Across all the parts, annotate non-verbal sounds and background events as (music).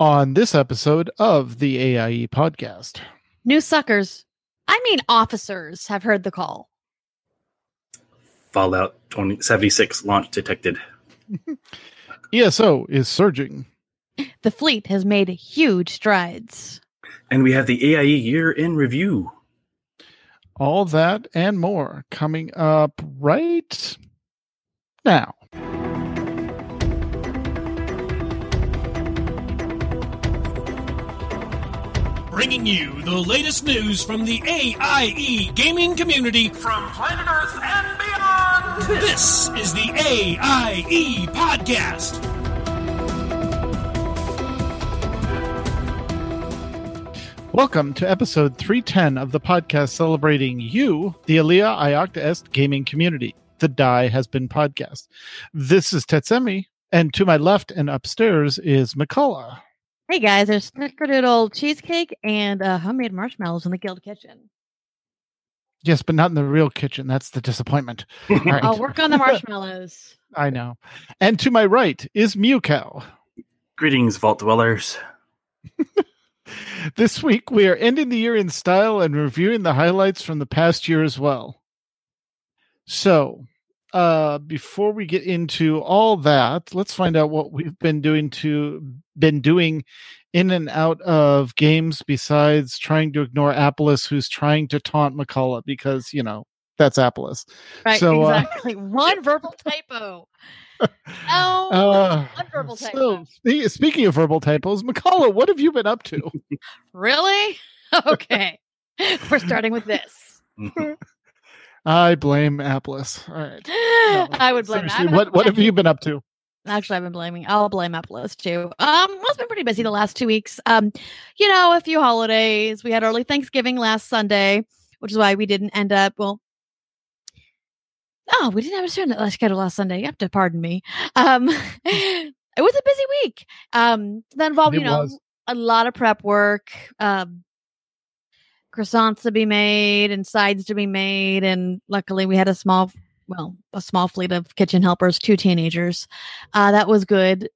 on this episode of the AIE podcast. New suckers, I mean officers, have heard the call. Fallout 2076 launch detected. (laughs) ESO is surging. The fleet has made huge strides. And we have the AIE year in review. All that and more coming up right now. Bringing you the latest news from the AIE gaming community from planet Earth and beyond. This is the AIE podcast. Welcome to episode 310 of the podcast celebrating you, the Alea Iacta Est gaming community. The Die Has Been podcast. This is Tetsemi, and to my left and upstairs is Mkallah. Hey guys, there's snickerdoodle cheesecake and uh, homemade marshmallows in the guild kitchen. Yes, but not in the real kitchen. That's the disappointment. (laughs) right. I'll work on the marshmallows. (laughs) I know. And to my right is Mewkow. Greetings, Vault Dwellers. (laughs) this week we are ending the year in style and reviewing the highlights from the past year as well. So, uh before we get into all that let's find out what we've been doing to been doing in and out of games besides trying to ignore Apples who's trying to taunt Mkallah because you know that's Apples. Right, so, uh, exactly. Uh, (laughs) one verbal typo. (laughs) Oh, uh, one verbal typo. So, speaking of verbal typos, Mkallah, what have you been up to? (laughs) really? Okay. We're starting with this. I blame Apples. All right. No, (gasps) I would blame. What What have you been up to? Actually, I've been blaming. I'll blame Apples too. Um, I've been pretty busy the last two weeks. Um, you know, a few holidays. We had early Thanksgiving last Sunday, which is why we didn't end up. Well, oh, we didn't have a certain schedule last Sunday. You have to pardon me. Um, (laughs) it was a busy week. Um, that involved, it you know, was. a lot of prep work. Um, croissants to be made and sides to be made. And luckily, we had a small, well, a small fleet of kitchen helpers, two teenagers. Uh, that was good.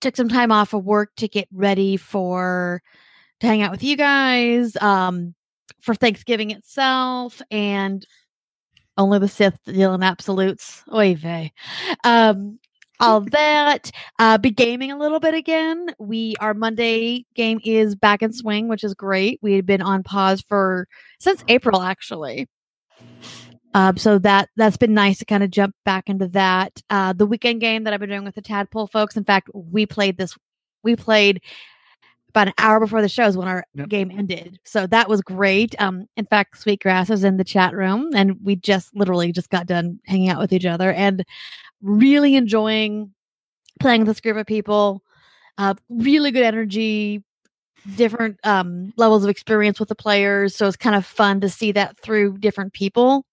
Took some time off of work to get ready for to hang out with you guys um, for Thanksgiving itself, and only the Sith deal in absolutes. Oy vey. Um, all that. Uh, be gaming a little bit again. We our Monday game is back in swing, which is great. We had been on pause for since April actually. Um, so that that's been nice to kind of jump back into that. Uh, the weekend game that I've been doing with the Tadpole folks. In fact, we played this. We played about an hour before the show is when our yep. game ended. So that was great. Um, in fact, Sweetgrass was in the chat room, and we just literally just got done hanging out with each other. And really enjoying playing with this group of people. Uh, really good energy, different um, levels of experience with the players. So it's kind of fun to see that through different people,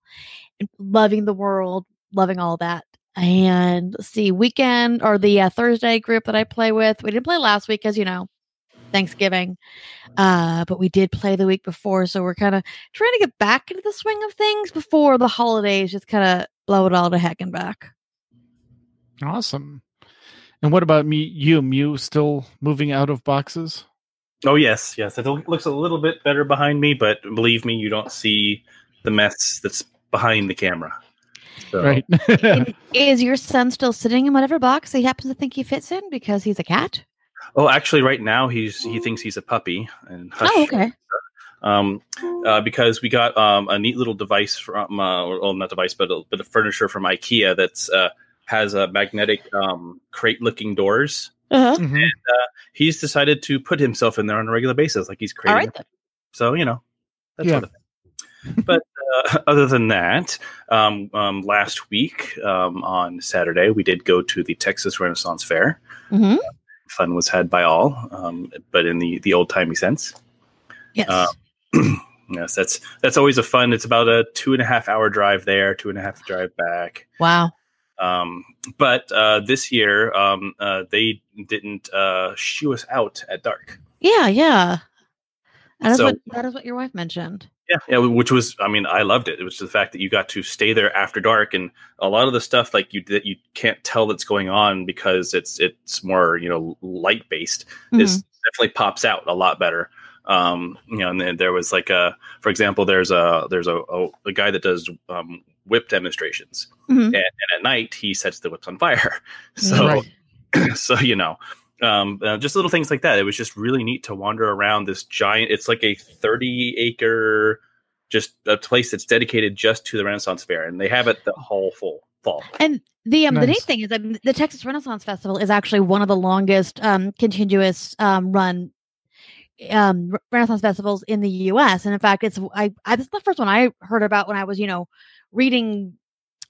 loving the world, loving all that. And see, weekend or the uh, Thursday group that I play with, we didn't play last week because, you know, Thanksgiving. Uh, but we did play the week before. So we're kind of trying to get back into the swing of things before the holidays just kind of blow it all to heck and back. Awesome. And what about me? You, Mew, still moving out of boxes? Oh yes, yes. It looks a little bit better behind me, but believe me, you don't see the mess that's behind the camera. So. Right. (laughs) is your son still sitting in whatever box he happens to think he fits in because he's a cat? Oh, actually, right now he's he thinks he's a puppy. And hush, (laughs) oh, okay. Um, uh, because we got um, a neat little device from, uh, well, not device, but a bit of furniture from IKEA that's uh, has a magnetic um, crate looking doors. Uh-huh. Mm-hmm. And uh, he's decided to put himself in there on a regular basis, like he's creating. so you know, that's yeah. sort of thing. but uh, (laughs) other than that, um, um, last week um, on Saturday, we did go to the Texas Renaissance Fair. Mm-hmm. Fun was had by all, um, but in the the old timey sense. Yes. Uh, (clears throat) yes, that's that's always a fun. It's about a two and a half hour drive there, two and a half drive back. Wow. Um, but uh, this year, um, uh, they didn't uh, shoo us out at dark. Yeah, yeah. That is, so, what, that is what your wife mentioned. Yeah, yeah, which was, I mean, I loved it. It was the fact that you got to stay there after dark, and a lot of the stuff like you that you can't tell that's going on because it's it's more you know light based. Mm-hmm. This definitely pops out a lot better. Um, you know, and then there was like a, for example, there's a there's a, a, a guy that does um, whip demonstrations, mm-hmm. and, and, at night he sets the whips on fire. (laughs) So, right. (clears throat) so you know, um, uh, just little things like that. It was just really neat to wander around this giant. It's like a 30 acre, just a place that's dedicated just to the Renaissance Fair, and they have it the whole full fall. And the um, nice. the neat thing is that the Texas Renaissance Festival is actually one of the longest um, continuous um, run um, Renaissance festivals in the U.S. And in fact, it's I, I this is the first one I heard about when I was you know reading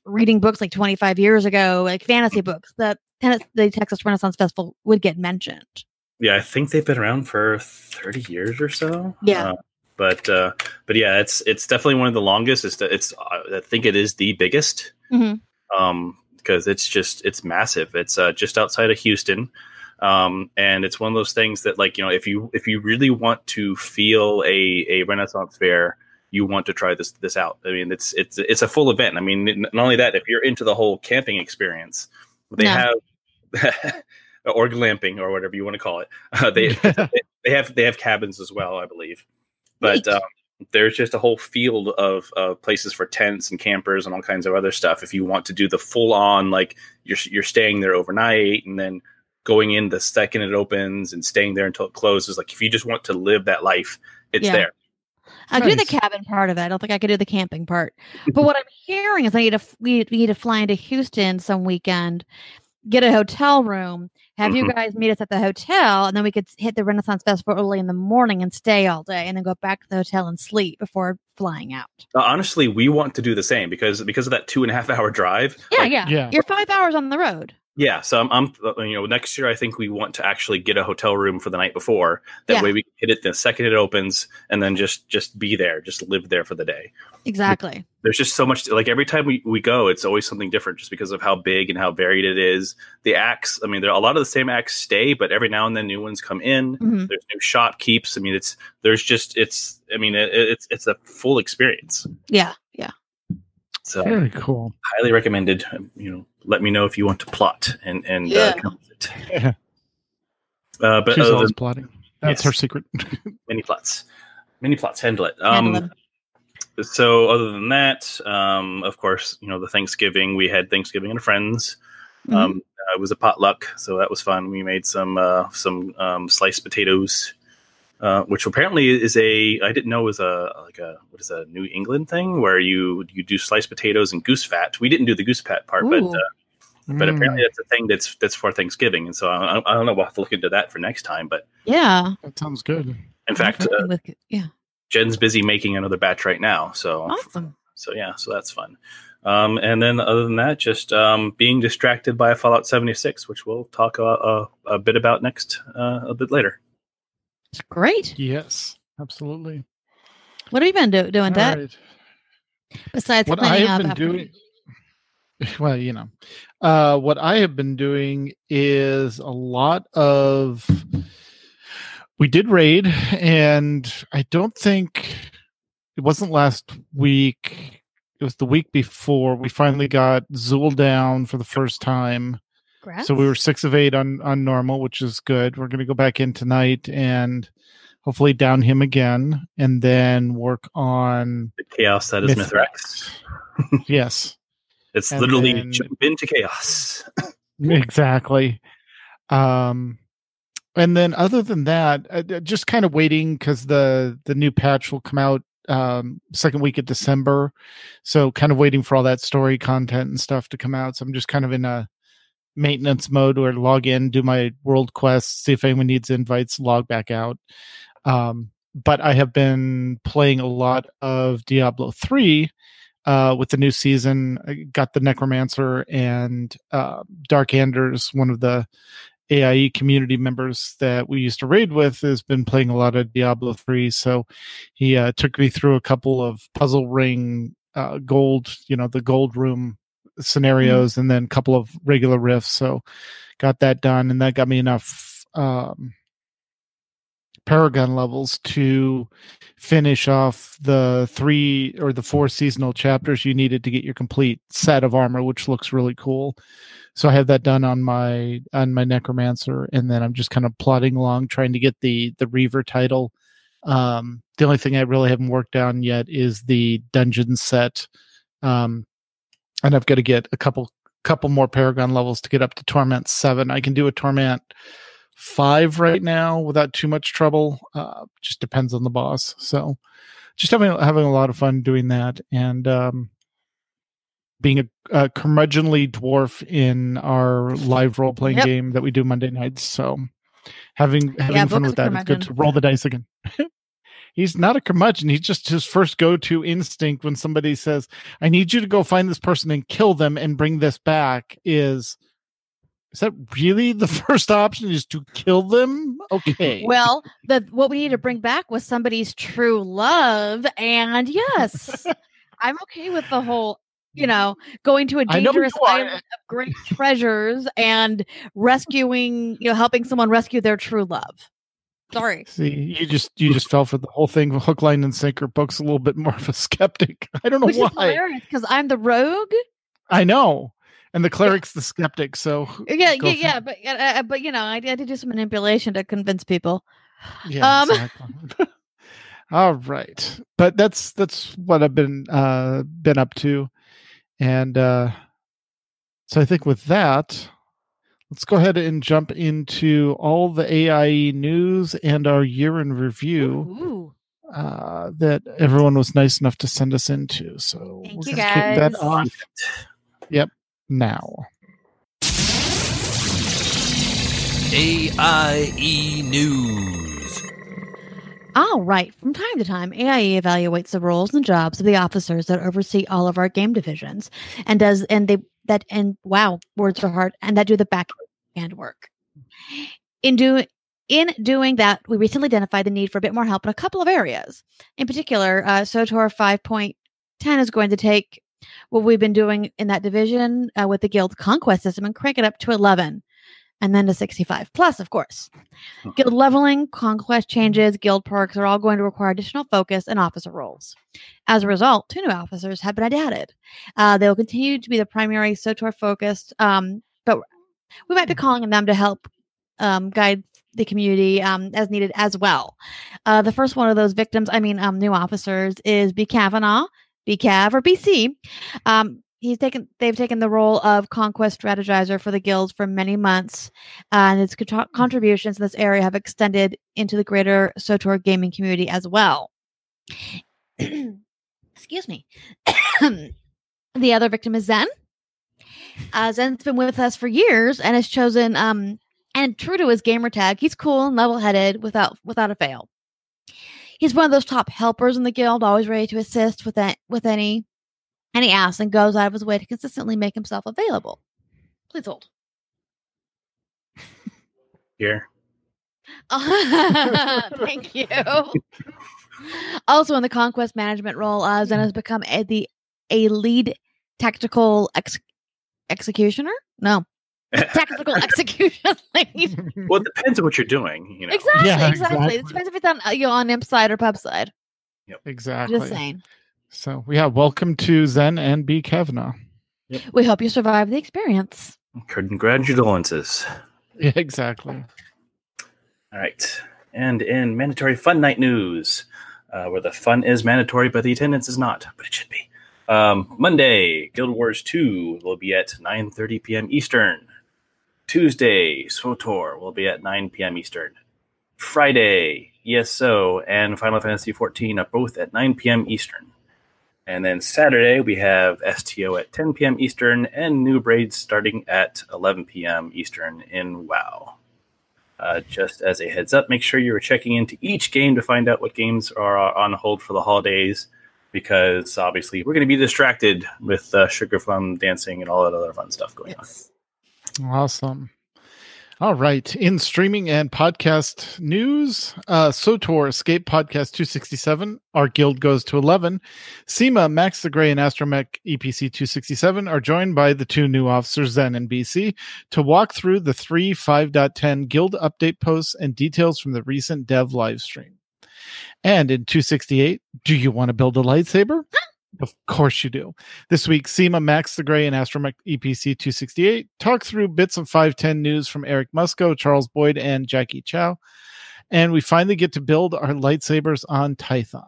reading books like 25 years ago, like fantasy books. The the Texas Renaissance Festival would get mentioned. Yeah, I think they've been around for 30 years or so. Yeah. Uh, but uh, but yeah, it's it's definitely one of the longest. It's it's I think it is the biggest. Mm-hmm. Um, because it's just it's massive. It's uh, just outside of Houston. Um, and it's one of those things that like you know if you if you really want to feel a a Renaissance fair, you want to try this this out. I mean, it's it's it's a full event. I mean, not only that, if you're into the whole camping experience, they no. have (laughs) or glamping or whatever you want to call it. (laughs) Uh, they, (laughs) they have they have cabins as well, I believe. But um, there's just a whole field of uh, places for tents and campers and all kinds of other stuff. If you want to do the full on, like you're you're staying there overnight and then going in the second it opens and staying there until it closes. Like if you just want to live that life, it's yeah. there. I nice. do the cabin part of it. I don't think I could do the camping part. But what I'm hearing is I need to we, we need to fly into Houston some weekend get a hotel room, have mm-hmm. you guys meet us at the hotel, and then we could hit the Renaissance Festival early in the morning and stay all day, and then go back to the hotel and sleep before flying out. Uh, honestly, we want to do the same because because of that two and a half hour drive. Yeah, like, yeah, yeah. You're five hours on the road. Yeah, so I'm, I'm, uh, you know, next year I think we want to actually get a hotel room for the night before. That yeah. way we can hit it the second it opens, and then just just be there, just live there for the day. Exactly. There's just so much. Like every time we, we go, it's always something different, just because of how big and how varied it is. The acts, I mean, there are a lot of the same acts stay, but every now and then new ones come in. Mm-hmm. There's new shop keeps. I mean, it's there's just it's. I mean, it, it's it's a full experience. Yeah, yeah. So very cool. Highly recommended. You know, let me know if you want to plot and and uh, yeah. Uh, (laughs) yeah. Uh, but she's always than, plotting. That's yes. her secret. (laughs) many plots, many plots. Handle it. Um, handle so other than that, um, of course, you know the Thanksgiving we had Thanksgiving and friends. Mm-hmm. Um, uh, it was a potluck, so that was fun. We made some uh, some um, sliced potatoes uh, which apparently is a I didn't know was a like a what is a New England thing where you you do sliced potatoes and goose fat. We didn't do the goose fat part, Ooh. but uh, mm. but apparently that's a thing that's that's for Thanksgiving, and so I, I, don't know. We'll have to look into that for next time. But yeah, that sounds good. In fact, uh, with, yeah, Jen's busy making another batch right now, so awesome. So yeah, so that's fun. Um, and then other than that, just um, being distracted by a Fallout 76, which we'll talk a, a, a bit about next uh, a bit later. It's great. Yes, absolutely. What have you been do- doing, Dad? Right. Besides what I have been doing. (laughs) Well, you know, uh, what I have been doing is a lot of. We did raid, and I don't think it wasn't last week. It was the week before we finally got Zul down for the first time. Congrats. So we were six of eight on on normal, which is good. We're going to go back in tonight and hopefully down him again, and then work on the chaos that is Mythrax. (laughs) yes, it's and literally then, jump into chaos. (laughs) exactly. Um, and then other than that, uh, just kind of waiting because the the new patch will come out um second week of December, so kind of waiting for all that story content and stuff to come out. So I'm just kind of in a maintenance mode or log in, do my world quests, see if anyone needs invites, log back out. Um, but I have been playing a lot of Diablo 3 uh, with the new season. I got the Necromancer and uh, Dark Anders, one of the AIE community members that we used to raid with, has been playing a lot of Diablo 3. So he uh, took me through a couple of puzzle ring uh, gold, you know, the gold room scenarios mm-hmm. and then a couple of regular rifts. So got that done, and that got me enough um, paragon levels to finish off the three or the four seasonal chapters you needed to get your complete set of armor, which looks really cool. So I have that done on my on my necromancer, and then I'm just kind of plodding along trying to get the the Reaver title. Um, the only thing I really haven't worked on yet is the dungeon set, um, and I've got to get a couple couple more Paragon levels to get up to Torment seven. I can do a Torment five right now without too much trouble. Uh, just depends on the boss. So just having having a lot of fun doing that and um, being a, a curmudgeonly dwarf in our live role playing yep. game that we do Monday nights. So having having yeah, fun with that. It's good to roll the dice again. (laughs) he's not a curmudgeon. He's just his first go to instinct when somebody says, I need you to go find this person and kill them and bring this back is is that really the (laughs) first option is to kill them? Okay. Well, the what we need to bring back was somebody's true love. And yes, (laughs) I'm okay with the whole you know, going to a dangerous island of great treasures and rescuing, you know, helping someone rescue their true love. Sorry. See, you just you just fell for the whole thing. Hook, line, and sinker. Book's a little bit more of a skeptic. (laughs) I don't know Which why. because I'm the rogue. I know, and the cleric's the skeptic. So yeah, yeah, yeah. But uh, but you know, I, I to do some manipulation to convince people. Yeah. Um, exactly. (laughs) All right, but that's that's what I've been uh been up to, and uh so I think with that let's go ahead and jump into all the AIE news and our year in review uh, that everyone was nice enough to send us into. So Thank we're going to kick that off. Yep, now. AIE News. All right. From time to time, AIE evaluates the roles and jobs of the officers that oversee all of our game divisions, and does and they that and wow, words are hard, and that do the back end work. In doing in doing that, we recently identified the need for a bit more help in a couple of areas. In particular, uh, SWTOR 5.10 is going to take what we've been doing in that division uh, with the guild conquest system and crank it up to 11 and then to 65 plus, of course. Guild leveling, conquest changes, guild perks are all going to require additional focus and officer roles. As a result, two new officers have been added. Uh, they will continue to be the primary SWTOR focused, um, but we might be calling on them to help um, guide the community um, as needed as well. Uh, the first one of those victims, I mean, um, new officers, is B. Kavanaugh, BCAV, or BC. He's taken they've taken the role of conquest strategizer for the guild for many months and his co- contributions in this area have extended into the greater SWTOR gaming community as well. (clears throat) Excuse me. (coughs) The other victim is zen. Uh, zen's been with us for years and has chosen um and true to his gamer tag he's cool and level-headed without without a fail. He's one of those top helpers in the guild always ready to assist with that with any and he asks and goes out of his way to consistently make himself available. Please hold. Here. (laughs) thank you. also, in the conquest management role, uh, Zen has become a, the a lead tactical ex- executioner. No, tactical (laughs) execution lead. Well, it depends on what you're doing. You know, exactly, yeah, exactly. exactly. It depends if it's on uh, you know, on imp side or pub side. Yep, exactly. Just saying. So yeah, welcome to Zen and B Kavanaugh. Yep. We hope you survive the experience. Congratulations. (laughs) Yeah, exactly. All right. And in mandatory fun night news, uh, where the fun is mandatory, but the attendance is not, but it should be. Um, Monday, Guild Wars 2 will be at 9.30 p.m. Eastern. Tuesday, SWTOR will be at 9 p.m. Eastern. Friday, ESO and Final Fantasy XIV are both at 9 p.m. Eastern. And then Saturday, we have STO at 10 p.m. Eastern and New Braids starting at 11 p.m. Eastern in WoW. Uh, just as a heads up, make sure you're checking into each game to find out what games are on hold for the holidays, because obviously we're going to be distracted with uh, Sugar Plum dancing and all that other fun stuff going yes. on. Awesome. All right. In streaming and podcast news, uh, SWTOR Escape Podcast 267, our guild goes to 11. SEMA, Max the Gray, and Astromech EPC 267 are joined by the two new officers, Zen and BC, to walk through the three 5.10 guild update posts and details from the recent dev live stream. And in 268, do you want to build a lightsaber? (gasps) (laughs) Of course you do. This week, SEMA, Max the Gray, and Astromech EPC 268 talk through bits of 510 news from Eric Musco, Charles Boyd, and Jackie Chow. And we finally get to build our lightsabers on Tython.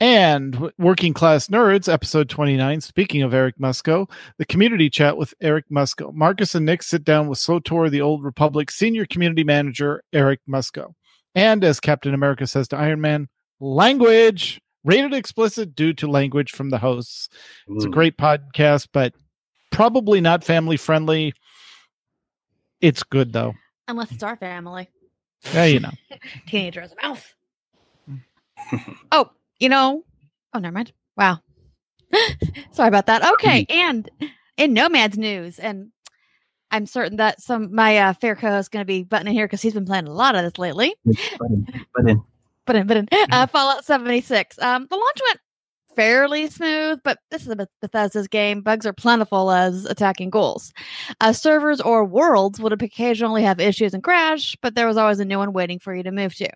And Working Class Nerds, episode 29, speaking of Eric Musco, the community chat with Eric Musco. Marcus and Nick sit down with SWTOR, the Old Republic senior community manager, Eric Musco. And as Captain America says to Iron Man, language rated explicit due to language from the hosts. It's a great podcast, but probably not family friendly. It's good though. Unless it's our family. Yeah, you know. (laughs) Teenager has a mouth. (laughs) oh, you know. Oh, never mind. Wow. (laughs) Sorry about that. Okay, and in Nomad's news, and I'm certain that some my uh, fair co-host is going to be buttoning here because he's been playing a lot of this lately. Button, button but in, but (laughs) in uh, Fallout 76. Um, the launch went fairly smooth, but this is a Bethesda's game. Bugs are plentiful as attacking goals. Uh, servers or worlds would occasionally have issues and crash, but there was always a new one waiting for you to move to.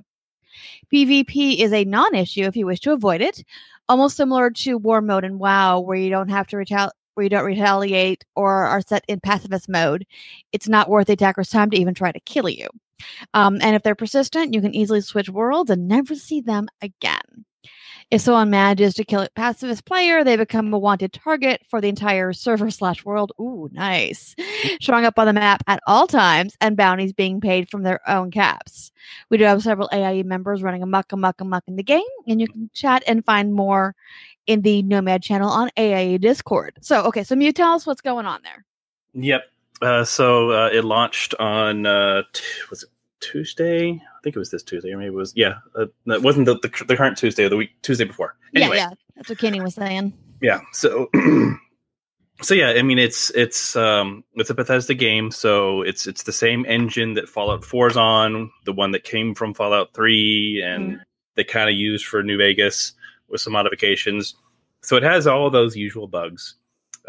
PvP is a non issue if you wish to avoid it, almost similar to war mode in WoW, where you don't have to retaliate. Where you don't retaliate or are set in pacifist mode, it's not worth the attacker's time to even try to kill you. Um, and if they're persistent, you can easily switch worlds and never see them again. If someone manages to kill a pacifist player, they become a wanted target for the entire server slash world. Ooh, nice. Showing up on the map at all times and bounties being paid from their own caps. We do have several AIE members running amok, amok, amok in the game, and you can chat and find more in the Nomad channel on AIE Discord. So, okay, so Mew, tell us what's going on there. Yep. Uh, so uh, it launched on uh, t- was it Tuesday? I think it was this Tuesday, or maybe it was yeah. Uh, it wasn't the, the, the current Tuesday, of the week Tuesday before. Anyway, yeah, yeah, that's what Kenny was saying. Yeah, so (clears throat) so yeah, I mean it's it's um it's a Bethesda game, so it's it's the same engine that Fallout 4 is on, the one that came from Fallout 3, and mm. they kind of used for New Vegas with some modifications. So it has all those usual bugs.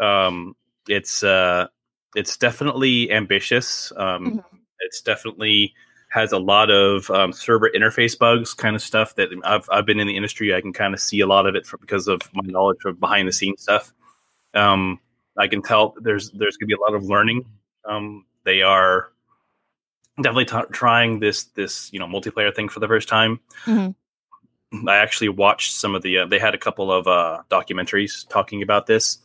Um, it's uh it's definitely ambitious. Um, mm-hmm. It's definitely has a lot of um, server interface bugs, kind of stuff that I've I've been in the industry. I can kind of see a lot of it for, because of my knowledge of behind the scenes stuff. Um, I can tell there's there's going to be a lot of learning. Um, they are definitely t- trying this this you know multiplayer thing for the first time. Mm-hmm. I actually watched some of the. Uh, they had a couple of uh, documentaries talking about this,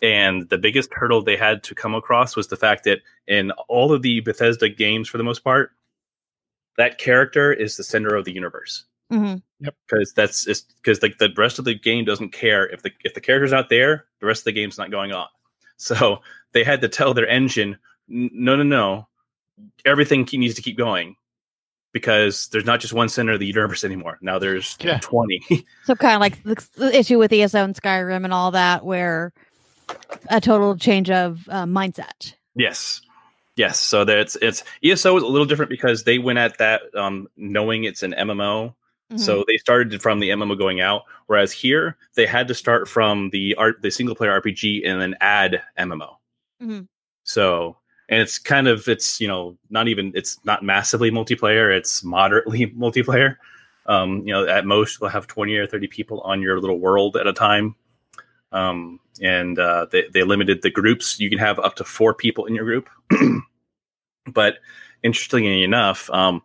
and the biggest hurdle they had to come across was the fact that in all of the Bethesda games, for the most part, that character is the center of the universe. Mm-hmm. Yep. Because that's because like the rest of the game doesn't care if the if the character's not there, the rest of the game's not going on. (laughs) So they had to tell their engine, no, no, no, everything needs to keep going because there's not just one center of the universe anymore. Now there's yeah. 20. (laughs) so kind of like the, the, issue with ESO and Skyrim and all that, where a total change of uh, mindset. Yes. Yes. So that's it's ESO is a little different because they went at that um, knowing it's an MMO. Mm-hmm. So they started from the MMO going out, whereas here they had to start from the art, the single player RPG, and then add MMO. Mm-hmm. So and it's kind of it's you know not even it's not massively multiplayer, it's moderately (laughs) multiplayer. Um, you know, at most you'll have twenty or thirty people on your little world at a time. Um, and uh, they, they limited the groups. You can have up to four people in your group. (clears throat) but interestingly enough, um,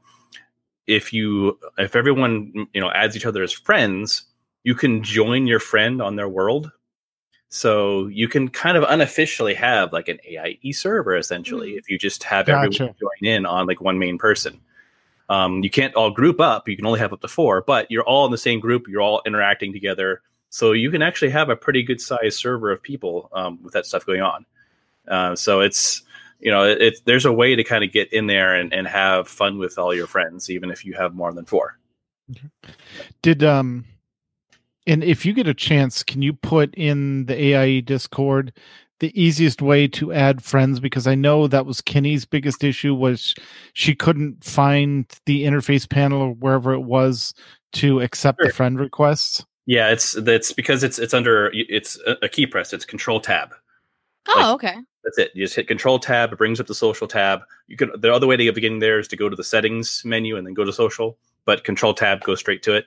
if you if everyone you know adds each other as friends, you can join your friend on their world. So you can kind of unofficially have like an AIE server essentially mm-hmm. if you just have gotcha. everyone join in on like one main person. Um, you can't all group up. You can only have up to four, but you're all in the same group. You're all interacting together. So you can actually have a pretty good sized server of people um, with that stuff going on. Uh, so it's you know it, it, there's a way to kind of get in there and, and have fun with all your friends, even if you have more than four. Did um, and if you get a chance, can you put in the AIE Discord the easiest way to add friends because I know that was Kenny's biggest issue was she couldn't find the interface panel or wherever it was to accept sure. the friend requests. Yeah, it's that's because it's it's under it's a key press. It's Control Tab. Oh, like, okay. That's it. You just hit Control Tab. It brings up the social tab. You can. The other way to get beginning there is to go to the settings menu and then go to social. But Control Tab goes straight to it.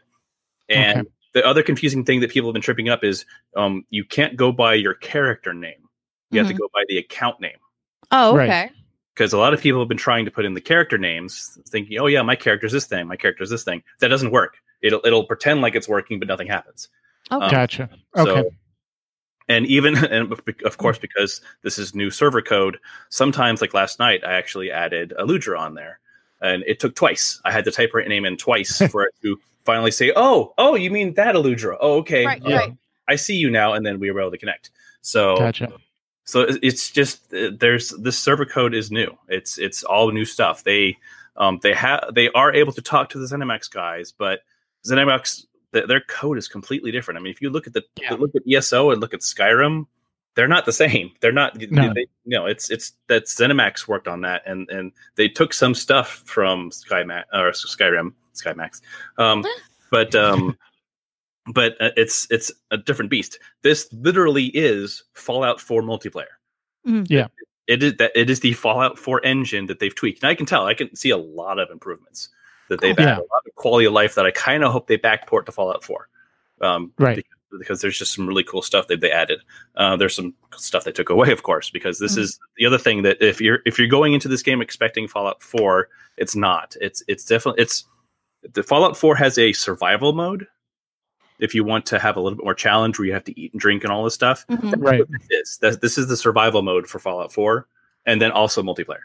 And okay. the other confusing thing that people have been tripping up is um, you can't go by your character name. You mm-hmm. have to mm-hmm. go by the account name. Oh, okay. Because a lot of people have been trying to put in the character names, thinking, "Oh yeah, my character's this thing. My character's this thing." That doesn't work. It'll it'll pretend like it's working, but nothing happens. Okay. Um, gotcha. Okay. So, and even (laughs) and of course because this is new server code sometimes like last night i actually added Aludra on there. And it took twice. I had to type her name in twice (laughs) for it to finally say oh oh you mean that Aludra? Oh okay. Right, yeah, right. i see you now and then we were able to connect. So gotcha. so it's just uh, there's this server code is new. It's it's all new stuff. They um they have they are able to talk to the zenimax guys but zenimax the, their code is completely different. I mean, if you look at the yeah. look at ESO and look at Skyrim, they're not the same. They're not. No. They, you know, it's it's that ZeniMax worked on that, and and they took some stuff from Skymax or Skyrim, Skymax, um, but um, (laughs) but uh, it's it's a different beast. This literally is Fallout 4 multiplayer. Mm-hmm. Yeah, it, it is that it is the Fallout 4 engine that they've tweaked, and I can tell. I can see a lot of improvements that they've yeah. added a lot of quality of life that I kind of hope they backport to Fallout 4. Um, right. Because, because, there's just some really cool stuff that they added. Uh, there's some stuff they took away, of course, because this mm-hmm. is the other thing that if you're if you're going into this game expecting Fallout 4, it's not. It's it's definitely it's the Fallout 4 has a survival mode. If you want to have a little bit more challenge where you have to eat and drink and all this stuff, mm-hmm. right? This is. this is the survival mode for Fallout 4, and then also multiplayer.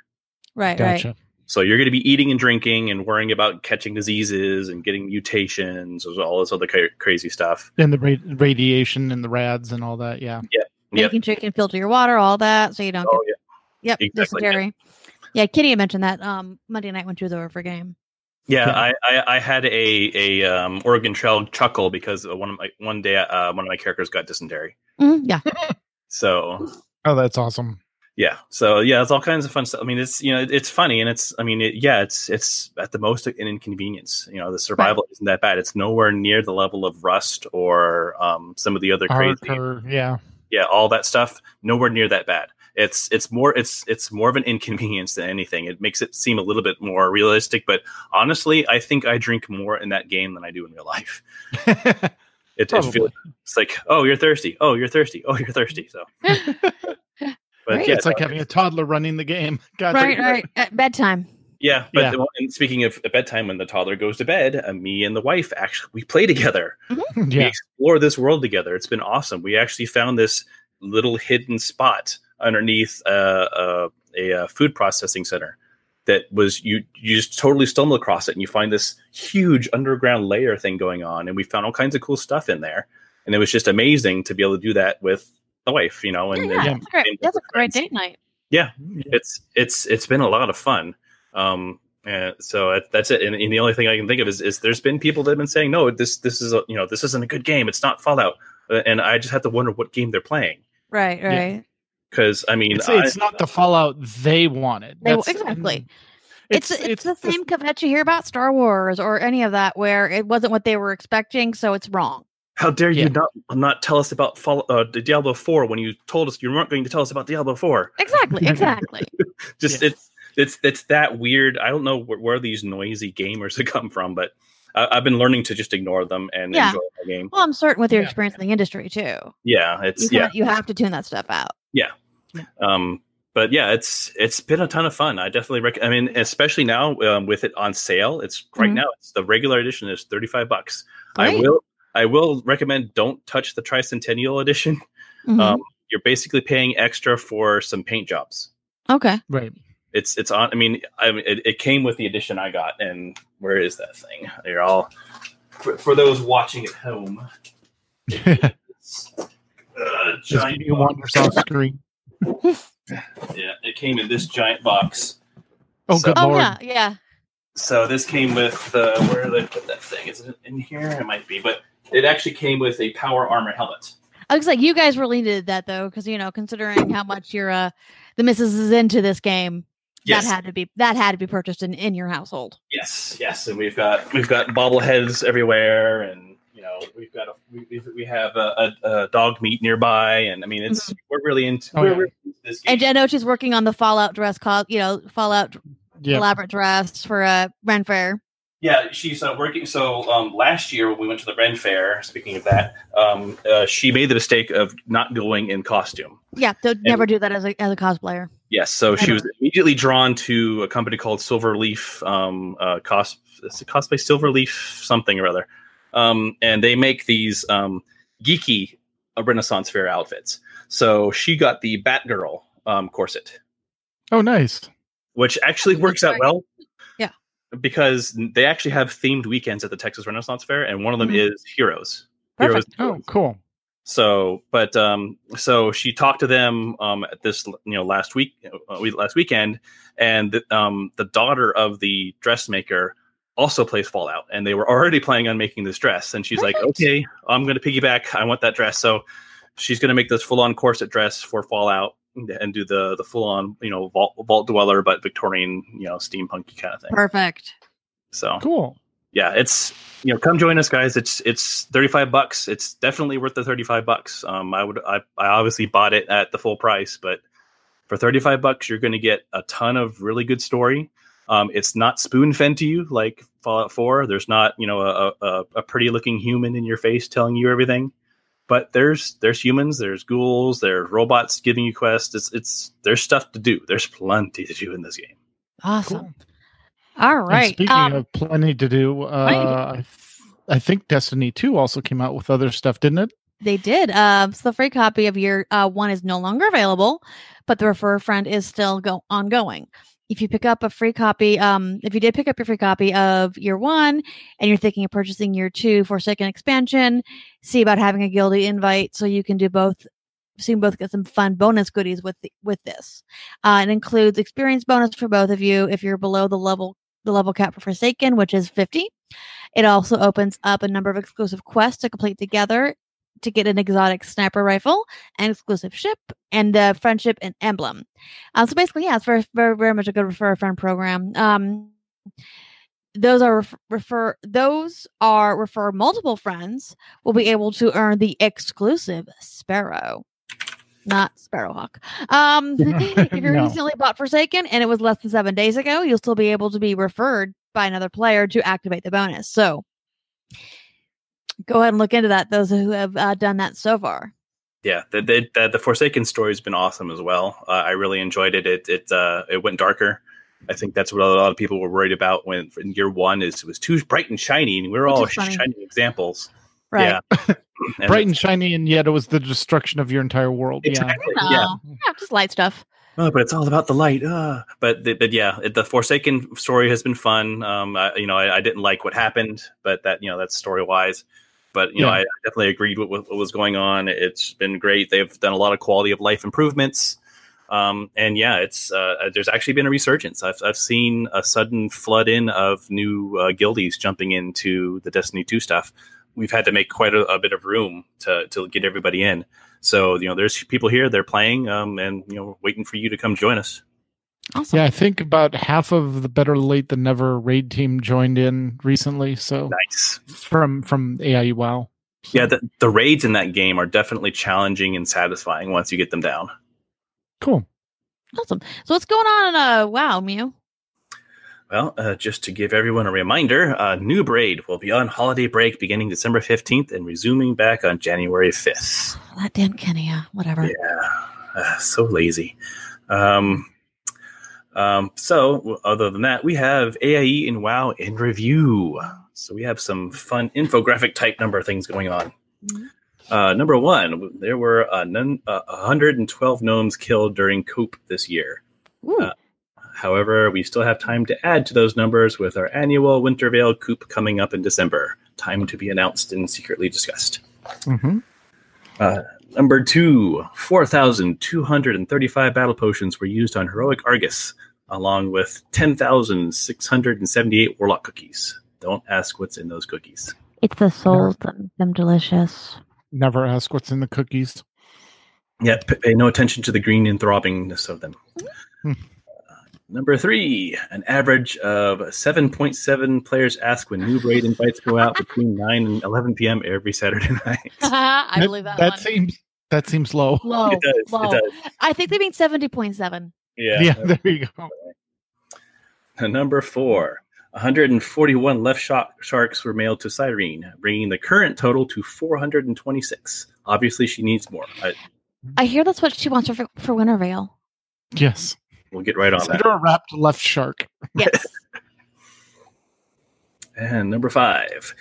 Right, gotcha. right. So you're going to be eating and drinking and worrying about catching diseases and getting mutations, all this other ca- crazy stuff. And the ra- radiation and the rads and all that. Yeah. Yeah. Making sure you can filter your water, all that, so you don't. Oh get, yeah. Yep. Exactly. Dysentery. Yeah. Kitty mentioned that um, Monday night when she was over for game. Yeah, yeah. I, I, I, had a a um, Oregon Trail chuckle because one of my one day uh, one of my characters got dysentery. Mm-hmm, yeah. so. Oh, that's awesome yeah. So yeah it's all kinds of fun stuff. I mean it's you know it's funny and it's i mean it, yeah it's it's at the most an inconvenience. You know the survival right. isn't that bad. It's nowhere near the level of rust or um, some of the other crazy yeah. Yeah all that stuff nowhere near that bad. It's it's more it's it's more of an inconvenience than anything. It makes it seem a little bit more realistic but honestly i think i drink more in that game than i do in real life. (laughs) It, it feels it's like oh you're thirsty. Oh you're thirsty. Oh you're thirsty. So (laughs) But right. yeah, it's like having a toddler running the game. (laughs) Gotcha. Right, right. At bedtime. Yeah, but yeah. and speaking of bedtime, when the toddler goes to bed, uh, me and the wife actually we play together. Mm-hmm. Yeah. We explore this world together. It's been awesome. We actually found this little hidden spot underneath uh, uh, a, a, food processing center that was you you just totally stumble across it and you find this huge underground layer thing going on and we found all kinds of cool stuff in there and it was just amazing to be able to do that with the wife, you know, and, yeah, yeah. And, that's, great. that's a great date night. Yeah, it's it's it's been a lot of fun. Um, and so that's it. And, and, the only thing I can think of is, is there's been people that have been saying, no, this this is a you know this isn't a good game. It's not Fallout, uh, and I just have to wonder what game they're playing. Right, right. Because I mean, it's, it's not the Fallout they wanted. They, exactly. It's, it's, it's the same that you hear about Star Wars or any of that where it wasn't what they were expecting, so it's wrong. How dare you yeah. not not tell us about Fall, uh, Diablo Four when you told us you weren't going to tell us about Diablo Four? Exactly, (laughs) exactly. Just yeah. it's it's it's that weird. I don't know where, where these noisy gamers (laughs) have come from, but I, have been learning to just ignore them and yeah. enjoy the game. Well, I'm certain with your yeah. experience in the industry too. Yeah, it's you yeah. You have to tune that stuff out. Yeah. Um, but yeah, it's it's been a ton of fun. I definitely recommend. I mean, especially now um, with it on sale. It's right mm-hmm. now. It's the regular edition is thirty five bucks. Right. I will I will recommend don't touch the Tricentennial edition. Mm-hmm. Um, you're basically paying extra for some paint jobs. Okay. Right. It's it's on. I mean, I mean, it, it came with the edition I got, and where is that thing? You're all for, for those watching at home. (laughs) Uh, giant you wanders off screen. yeah, it came in this giant box. Oh, so, good oh, yeah, yeah. So this came with uh, where did I put that thing? Is it in here? It might be, but it actually came with a power armor helmet. I was like, you guys really did that though, because you know, considering how much your uh the missus is into this game, yes. that had to be that had to be purchased in in your household. Yes, yes, and we've got we've got bobbleheads everywhere, and you know we've got a we, we have a, a, a Dogmeat nearby, and I mean it's mm-hmm. we're really into oh, we're yeah. really into this game. And I know she's working on the Fallout dress, called you know Fallout yep. elaborate dress for a uh, Ren Fair. Yeah, she's uh, working. So um, last year when we went to the Ren Fair, speaking of that, um, uh, she made the mistake of not going in costume. Yeah, don't and, never do that as a as a cosplayer. Yes, so she was immediately drawn to a company called Silverleaf um, uh, cos cosplay Silverleaf something or other, um, and they make these um, geeky uh, Renaissance fair outfits. So she got the Batgirl um, corset. Oh, nice! Which actually works out well because they actually have themed weekends at the Texas Renaissance Fair, and one of them mm-hmm. is Heroes. Heroes. Oh, cool. So, but um, so she talked to them um at this you know last week uh, last weekend, and the, um the daughter of the dressmaker also plays Fallout, and they were already planning on making this dress, and she's Perfect. like, okay, I'm going to piggyback. I want that dress, so she's going to make this full on corset dress for Fallout and do the the full on you know vault, vault dweller but Victorian you know steampunky kind of thing. Perfect. So cool. Yeah, it's you know come join us guys. It's it's thirty five bucks. It's definitely worth the thirty five bucks. Um, I would I I obviously bought it at the full price, but for thirty five bucks you're going to get a ton of really good story. Um, it's not spoon fed to you like Fallout Four. There's not you know a, a, a pretty looking human in your face telling you everything but there's there's humans, there's ghouls, there's robots giving you quests. It's it's there's stuff to do. There's plenty to do in this game. Awesome. Cool. All right. And speaking um, of plenty to do, uh, I, th- I think Destiny Two also came out with other stuff, didn't it? They did. Um, so the free copy of year uh, one is no longer available, but the refer friend is still go ongoing if you pick up a free copy, um, if you did pick up your free copy of year one and you're thinking of purchasing year two for Forsaken expansion, see about having a guilty invite so you can do both. So both get some fun bonus goodies with the, with this. Uh, it includes experience bonus for both of you if you're below the level the level cap for Forsaken, which is 50. It also opens up a number of exclusive quests to complete together to get an exotic sniper rifle, an exclusive ship, and the friendship and emblem. Uh, so basically, yeah, it's very, very, very much a good refer a friend program. Um, those are refer, refer those are refer multiple friends will be able to earn the exclusive Sparrow not Sparrowhawk. Um, (laughs) (laughs) if you no. recently bought Forsaken and it was less than seven days ago, you'll still be able to be referred by another player to activate the bonus. So go ahead and look into that. Those who have uh, done that so far. Yeah, the, the, the Forsaken story has been awesome as well. Uh, I really enjoyed it. It it uh, it went darker. I think that's what a lot of people were worried about when in year one is it was too bright and shiny, and we are all shining examples. Right. Yeah. (laughs) bright and shiny, and yet it was the destruction of your entire world. Exactly. Yeah. yeah. yeah. Just light stuff. Oh, but it's all about the light. Uh. But but yeah, the Forsaken story has been fun. Um, I, you know, I, I, didn't like what happened, but that you know that's story wise. But you yeah. know, I definitely agreed with, with, what was going on. It's been great. They've done a lot of quality of life improvements. Um, and yeah, it's uh, there's actually been a resurgence. I've I've seen a sudden flood in of new uh, guildies jumping into the Destiny 2 stuff. We've had to make quite a, a, bit of room to to get everybody in. So you know, there's people here. They're playing, um, and you know, waiting for you to come join us. Awesome. Yeah, I think about half of the better late than never raid team joined in recently. So nice from from AIE WoW. Yeah, the, the raids in that game are definitely challenging and satisfying once you get them down. Cool. Awesome. So what's going on in uh, WoW, Mew? Well, uh, just to give everyone a reminder, uh, New Braid will be on holiday break beginning December 15th and resuming back on January 5th. (sighs) That damn Kenny, yeah, whatever. Yeah, uh, so lazy. Um, um, so, other than that, we have AIE and WoW in review. So, we have some fun infographic type number things going on. Mm-hmm. Uh, number one, there were uh, none, uh, 112 gnomes killed during Coop this year. Uh, however, we still have time to add to those numbers with our annual Winter Veil Coop coming up in December. Time to be announced and secretly discussed. Mm-hmm. Number two, 4,235 battle potions were used on Heroic Argus, along with 10,678 Warlock cookies. Don't ask what's in those cookies. It's the souls that make them delicious. Never ask what's in the cookies. Yeah, pay no attention to the green and throbbingness of them. Hmm. Number three, an average of 7.7 players ask when new raid invites go out between 9 and 11 p.m. every Saturday (laughs) night. (laughs) I believe that. That one. seems that seems low. low. It does, low. it does. I think they mean seventy point seven. Yeah. Yeah, (laughs) there you go. Number four, 141 left shark sharks were mailed to Cyrene, bringing the current total to 426. Obviously, she needs more. I, I hear that's what she wants for for Winter Veil. Yes. We'll get right on Send that. her a wrapped left shark. Yes. (laughs) And number five,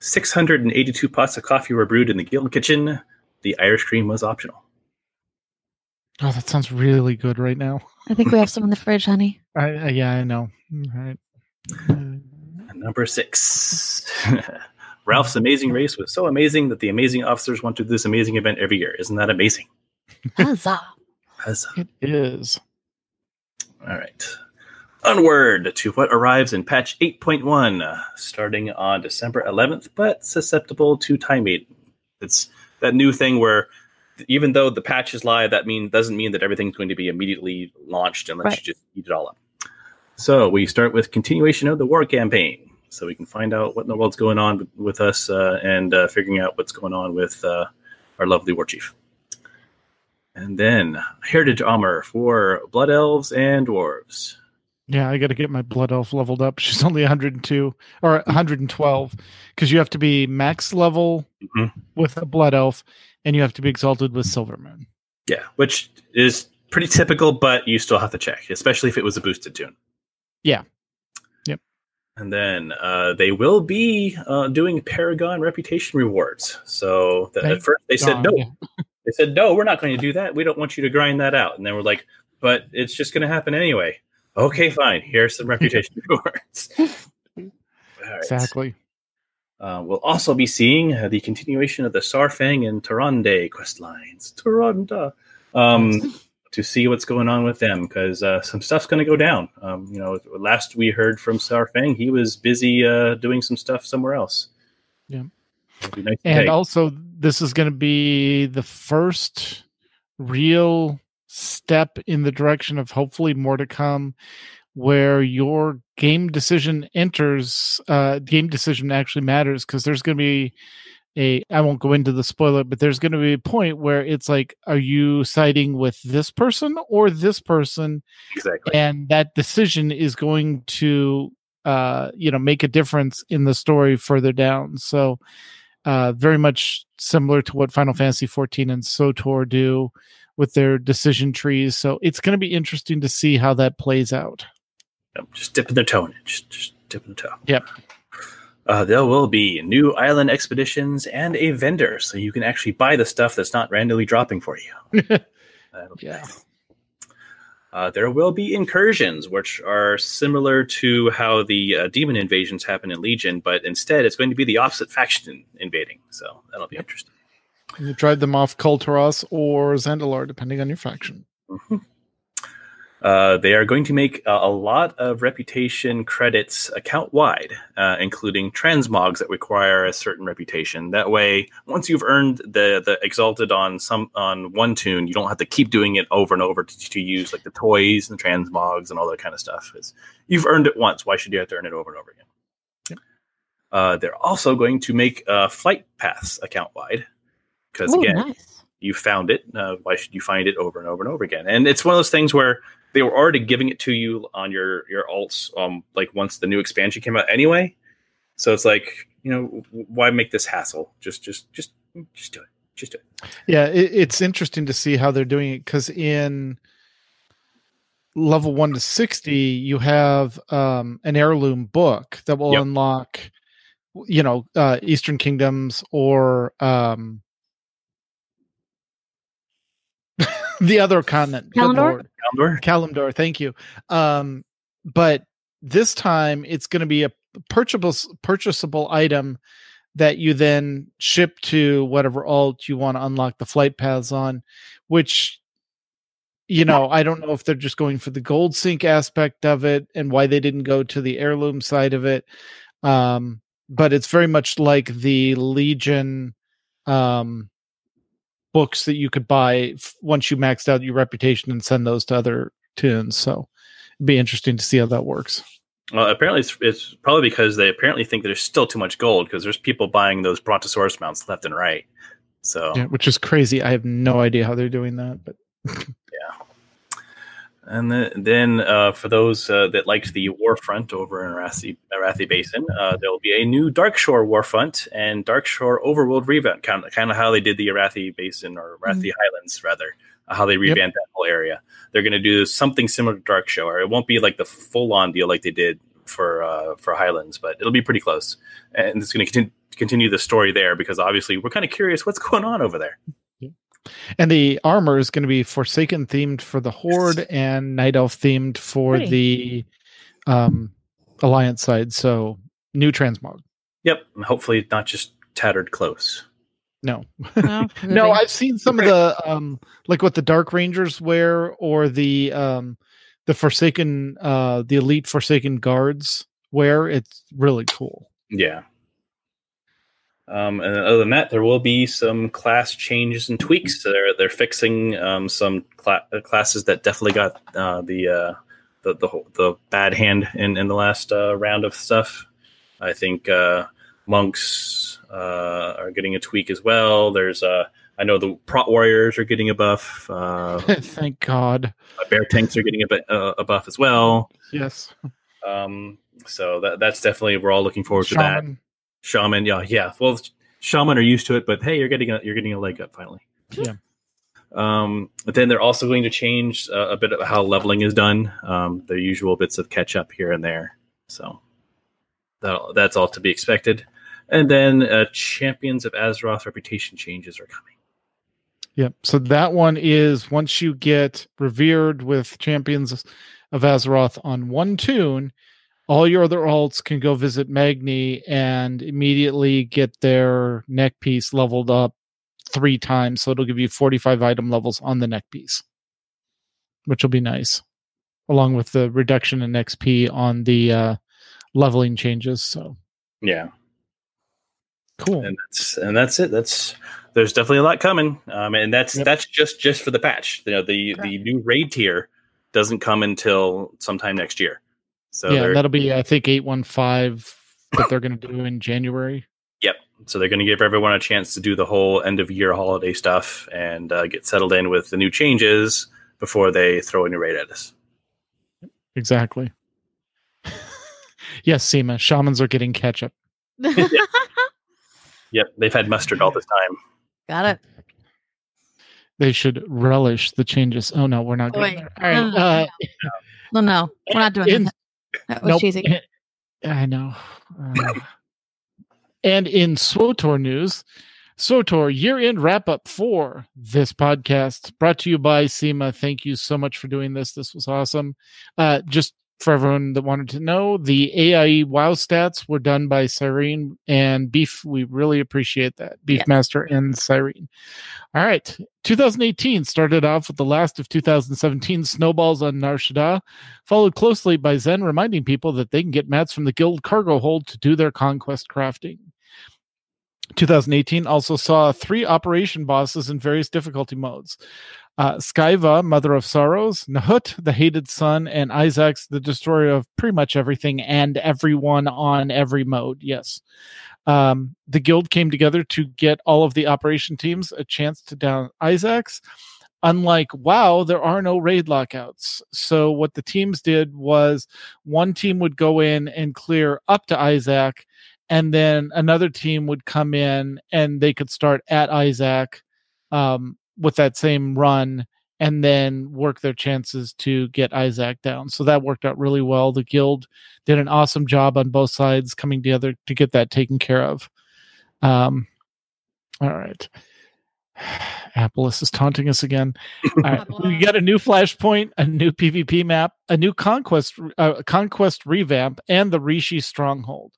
682 pots of coffee were brewed in the guild kitchen. The Irish cream was optional. Oh, that sounds really good right now. I think we have some in the fridge, honey. (laughs) I, I yeah, I know. All right. And number six, (laughs) Ralph's amazing race was so amazing that the amazing officers want to do this amazing event every year. Isn't that amazing? Huzzah. Huzzah. It is. All right. Onward to what arrives in patch 8.1, uh, starting on December 11th, but susceptible to time eight. It's that new thing where even though the patch is live, that mean doesn't mean that everything's going to be immediately launched unless Right. you just eat it all up. So we start with continuation of the war campaign, so we can find out what in the world's going on with- with us uh, and uh, figuring out what's going on with uh, our lovely war chief. And then heritage armor for blood elves and dwarves. Yeah, I got to get my blood elf leveled up. (laughs) She's only 102 or 112 because you have to be max level Mhm. with a blood elf and you have to be exalted with Silvermoon. Yeah, which is pretty typical, but you still have to check, especially if it was a boosted toon. Yeah. Yep. And then uh, they will be uh, doing Paragon reputation rewards. So the, at first they said no. yeah. (laughs) They said no, we're not going to do that. We don't want you to grind that out. And then we're like, but it's just going to happen anyway. Okay, fine. Here's some reputation (laughs) rewards. Right. Exactly. Uh, we'll also be seeing uh, the continuation of the Saurfang and Tyrande quest lines. Taranda. Um, to see what's going on with them because uh, some stuff's going to go down. Um, you know, last we heard from Saurfang, he was busy uh, doing some stuff somewhere else. Yeah. Nice And take. also, this is going to be the first real step in the direction of hopefully more to come where your game decision enters uh game decision actually matters because there's going to be a i won't go into the spoiler but there's going to be a point where it's like are you siding with this person or this person exactly. and that decision is going to uh you know make a difference in the story further down so uh very much similar to what final fantasy 14 and SWTOR do with their decision trees so it's going to be interesting to see how that plays out Yep, just dipping their toe in it. Just, just dipping the toe. Yep. Uh, there will be new island expeditions and a vendor, so you can actually buy the stuff that's not randomly dropping for you. (laughs) Yeah. nice. Uh, there will be incursions, which are similar to how the uh, demon invasions happen in Legion, but instead it's going to be the opposite faction invading. So that'll be interesting. you drive them off Kul Tiras or Zandalar depending on your faction Uh, they are going to make uh, a lot of reputation credits account wide, uh, including transmogs that require a certain reputation. That way, once you've earned the the exalted on some on one toon, you don't have to keep doing it over and over to, to use like the toys and the transmogs and all that kind of stuff. It's, you've earned it once. Why should you have to earn it over and over again? Yep. Uh, they're also going to make uh, flight paths account wide because again, nice. you found it. Uh, why should you find it over and over and over again? And it's one of those things where they were already giving it to you on your your alts, um, like once the new expansion came out anyway. So it's like, you know, why make this hassle? Just, just, just, just do it. Just do it. Yeah, it, it's interesting to see how they're doing it because in level one to sixty, you have um, an heirloom book that will Yep. unlock, you know, uh, Eastern Kingdoms or um, (laughs) the other continent. Good Kalimdor? Kalimdor? Thank you. Um, but this time it's going to be a purchasable purchasable item that you then ship to whatever alt you want to unlock the flight paths on, which you know, I don't know if they're just going for the gold sink aspect of it and why they didn't go to the heirloom side of it. Um, but it's very much like the Legion um books that you could buy f- once you maxed out your reputation and send those to other toons. So it'd be interesting to see how that works. Well, apparently it's, it's probably because they apparently think there's still too much gold because there's people buying those Brontosaurus mounts left and right. So yeah, which is crazy. I have no idea how they're doing that, but (laughs) And then, then uh, for those uh, that liked the Warfront over in Arathi, Arathi Basin, uh, there will be a new Darkshore Warfront and Darkshore Overworld revamp, kind of, kind of how they did the Arathi Basin or Arathi mm-hmm. Highlands, rather, uh, how they revamped yep. that whole area. They're going to do something similar to Darkshore. It won't be like the full on deal like they did for uh, for Highlands, but it'll be pretty close. And it's going to continue the story there because obviously we're kind of curious what's (laughs) going on over there. And the armor is going to be Forsaken themed for the Horde and Night Elf themed for Pretty. the um, Alliance side. So new transmog. Yep. Hopefully not just tattered close. No. (laughs) (laughs) No, no I've seen some of the um like what the Dark Rangers wear or the um the Forsaken uh the elite Forsaken guards wear. It's really cool. Yeah. Um, and other than that, there will be some class changes and tweaks. So they're they're fixing um, some cl- uh, classes that definitely got uh, the, uh, the the the bad hand in in the last uh, round of stuff. I think uh, monks uh, are getting a tweak as well. There's I know the prot warriors are getting a buff. (laughs) Thank God. Bear tanks are getting a, a buff as well. Yes. Um, so that that's definitely we're all looking forward Shaman. to that shaman. Yeah, yeah. Well, shaman are used to it, but hey, you're getting a you're getting a leg up finally. Yeah. Um, but then they're also going to change uh, a bit of how leveling is done. Um, their usual bits of catch up here and there. So that that's all to be expected. And then uh, Champions of Azeroth reputation changes are coming. Yep. So that one is once you get revered with Champions of Azeroth on one toon, all your other alts can go visit Magni and immediately get their neck piece leveled up three times. So it'll give you 45 item levels on the neck piece, which will be nice, along with the reduction in XP on the uh, leveling changes. So, yeah. Cool. And that's and that's it. That's there's definitely a lot coming. Um, and that's yep. that's just just for the patch. You know, the the new raid tier doesn't come until sometime next year. So yeah, that'll be I think eight one five that they're going to do in January. Yep. So they're going to give everyone a chance to do the whole end of year holiday stuff and uh, get settled in with the new changes before they throw a new raid at us. Exactly. (laughs) yes, Seema, shamans are getting ketchup. yep. (laughs) yep, they've had mustard all this time. Got it. They should relish the changes. Oh no, we're not going there. All right. Uh, no, no, we're not doing that. That was nope. cheesy. I know. Uh, and in SWTOR news, SWTOR year end wrap up for this podcast brought to you by Seema. Thank you so much for doing this. This was awesome. Uh, just for everyone that wanted to know, the AIE WoW stats were done by Cyrene and Beef. We really appreciate that. Beefmaster and Cyrene. All right. 2018 started off with the last of 2017 snowballs on Nar Shaddaa, followed closely by Zen reminding people that they can get mats from the guild cargo hold to do their conquest crafting. 2018 also saw three operation bosses in various difficulty modes uh, Scyva, Mother of Sorrows, Nahut, the Hated Son, and Izax, the Destroyer of pretty much everything and everyone on every mode. Yes. Um, the guild came together to get all of the operation teams a chance to down Izax. Unlike WoW, there are no raid lockouts. So, what the teams did was one team would go in and clear up to Isaac, and then another team would come in and they could start at Isaac um, with that same run and then work their chances to get Isaac down. So that worked out really well. The guild did an awesome job on both sides coming together to get that taken care of. Um, all right. (sighs) Apollos is taunting us again. (laughs) Right. we got a new flashpoint, a new PvP map, a new conquest uh, conquest revamp, and the Rishi stronghold.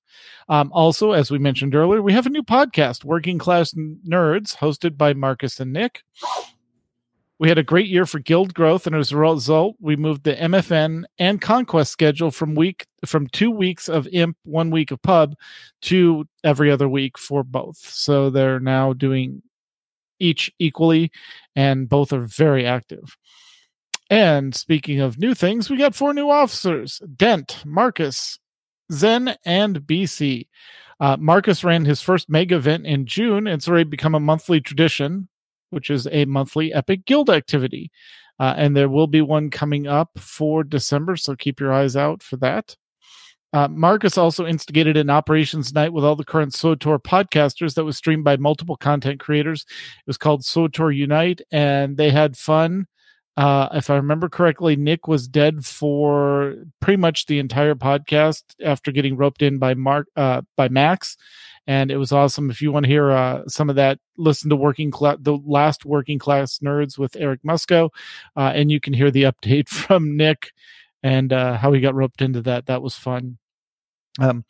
Um, also, as we mentioned earlier, we have a new podcast, Working Class Nerds, hosted by Marcus and Nick. We had a great year for guild growth, and as a result, we moved the MFN and Conquest schedule from week from two weeks of Imp, one week of Pub, to every other week for both. So they're now doing each equally, and both are very active. And speaking of new things, we got four new officers Dent, Marcus, Zen, and BC. Uh, Marcus ran his first mega event in June. It's already become a monthly tradition, which is a monthly Epic Guild activity. Uh, and there will be one coming up for December, so keep your eyes out for that. Uh, Marcus also instigated an operations night with all the current SWTOR podcasters that was streamed by multiple content creators. It was called SWTOR Unite, and they had fun. Uh, if I remember correctly, Nick was dead for pretty much the entire podcast after getting roped in by Mark uh, by Max, and it was awesome. If you want to hear uh, some of that, listen to working class, the last working class nerds with Eric Musco, uh, and you can hear the update (laughs) from Nick and uh, how he got roped into that. That was fun. Um,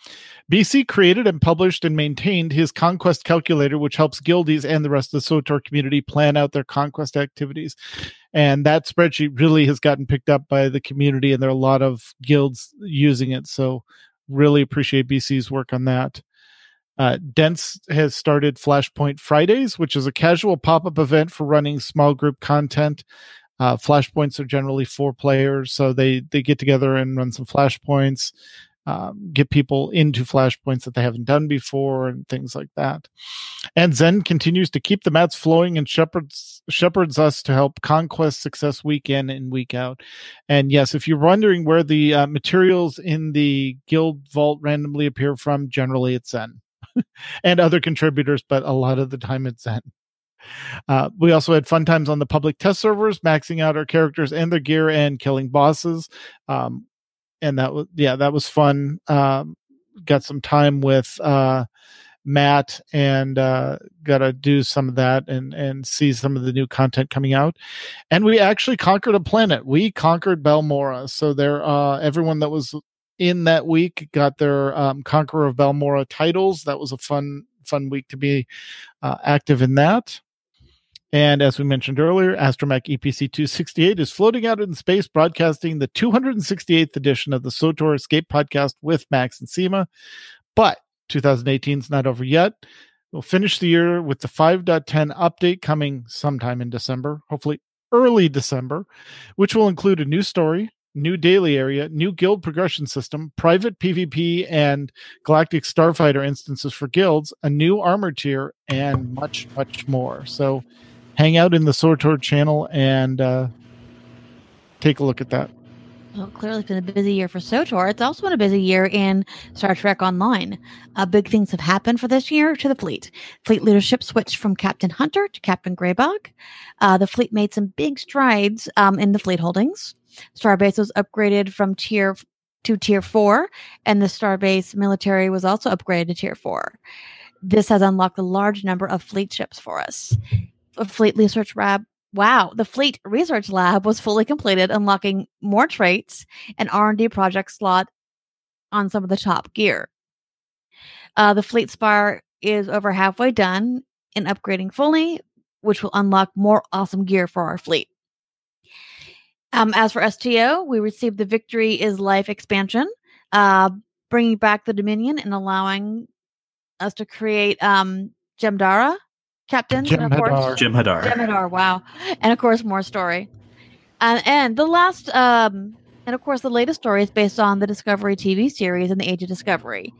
BC created and published and maintained his conquest calculator, which helps guildies and the rest of the SWTOR community plan out their conquest activities. And that spreadsheet really has gotten picked up by the community, and there are a lot of guilds using it. So, really appreciate BC's work on that. Uh, Dense has started Flashpoint Fridays, which is a casual pop up event for running small group content. Uh, flashpoints are generally four players, so they they get together and run some flashpoints um, get people into flashpoints that they haven't done before and things like that. And Zen continues to keep the mats flowing and shepherds shepherds us to help conquest success week in and week out. And yes, if you're wondering where the uh, materials in the guild vault randomly appear from, generally it's Zen (laughs) and other contributors, but a lot of the time it's Zen. Uh, we also had fun times on the public test servers, maxing out our characters and their gear and killing bosses. Um, and that was yeah that was fun. Um, got some time with uh, matt and uh, got to do some of that and and see some of the new content coming out. And we actually conquered a planet. We conquered Balmorra. So there uh everyone that was in that week got their um, conqueror of Balmorra titles. That was a fun fun week to be uh, active in that and as we mentioned earlier, Astromech EPC 268 is floating out in space, broadcasting the 268th edition of the SWTOR Escape podcast with Max and SEMA. But 2018 is not over yet. We'll finish the year with the 5.10 update coming sometime in December, hopefully early December, which will include a new story, new daily area, new guild progression system, private PvP and galactic starfighter instances for guilds, a new armor tier, and much, much more. So hang out in the SWTOR channel and uh, take a look at that. Well, clearly it's been a busy year for SWTOR. It's also been a busy year in Star Trek Online. Uh, big things have happened for this year to the fleet. Fleet leadership switched from Captain Hunter to Captain Graybog. Uh, the fleet made some big strides um, in the fleet holdings. Starbase was upgraded from tier to tier four, and the Starbase military was also upgraded to tier four. This has unlocked a large number of fleet ships for us. Fleet Research Lab. Wow, the Fleet Research Lab was fully completed, unlocking more traits and R&D project slot on some of the top gear. Uh, the Fleet Spire is over halfway done in upgrading fully, which will unlock more awesome gear for our fleet. Um, as for STO, we received the Victory is Life expansion, uh, bringing back the Dominion and allowing us to create um, Jem'Dara captains. Jim and of course, Jem'Hadar. Jem'Hadar, wow. And of course, more story. And, and the last, um, and of course, the latest story is based on the Discovery TV series and the Age of Discovery.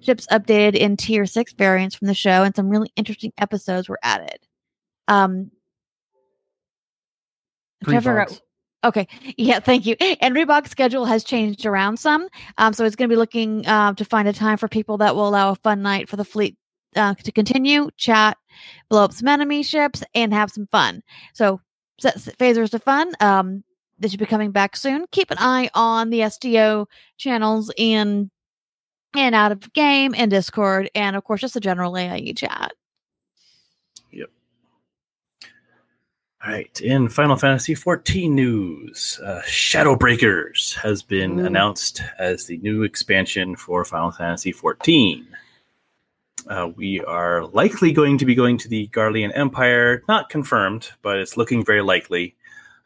Ships updated in Tier 6 variants from the show, and some really interesting episodes were added. Um, Trevor, Okay. Yeah. Thank you. And Reebok's schedule has changed around some. Um, so it's going to be looking uh, to find a time for people that will allow a fun night for the fleet uh, to continue, chat, blow up some enemy ships, and have some fun. So, phasers to fun. Um, this should be coming back soon. Keep an eye on the STO channels in and out of game and Discord, and of course, just the general AIE chat. Yep. All right. In Final Fantasy XIV news, uh, Shadowbringers has been Ooh. announced as the new expansion for Final Fantasy XIV. Uh, we are likely going to be going to the Garlean Empire. Not confirmed, but it's looking very likely.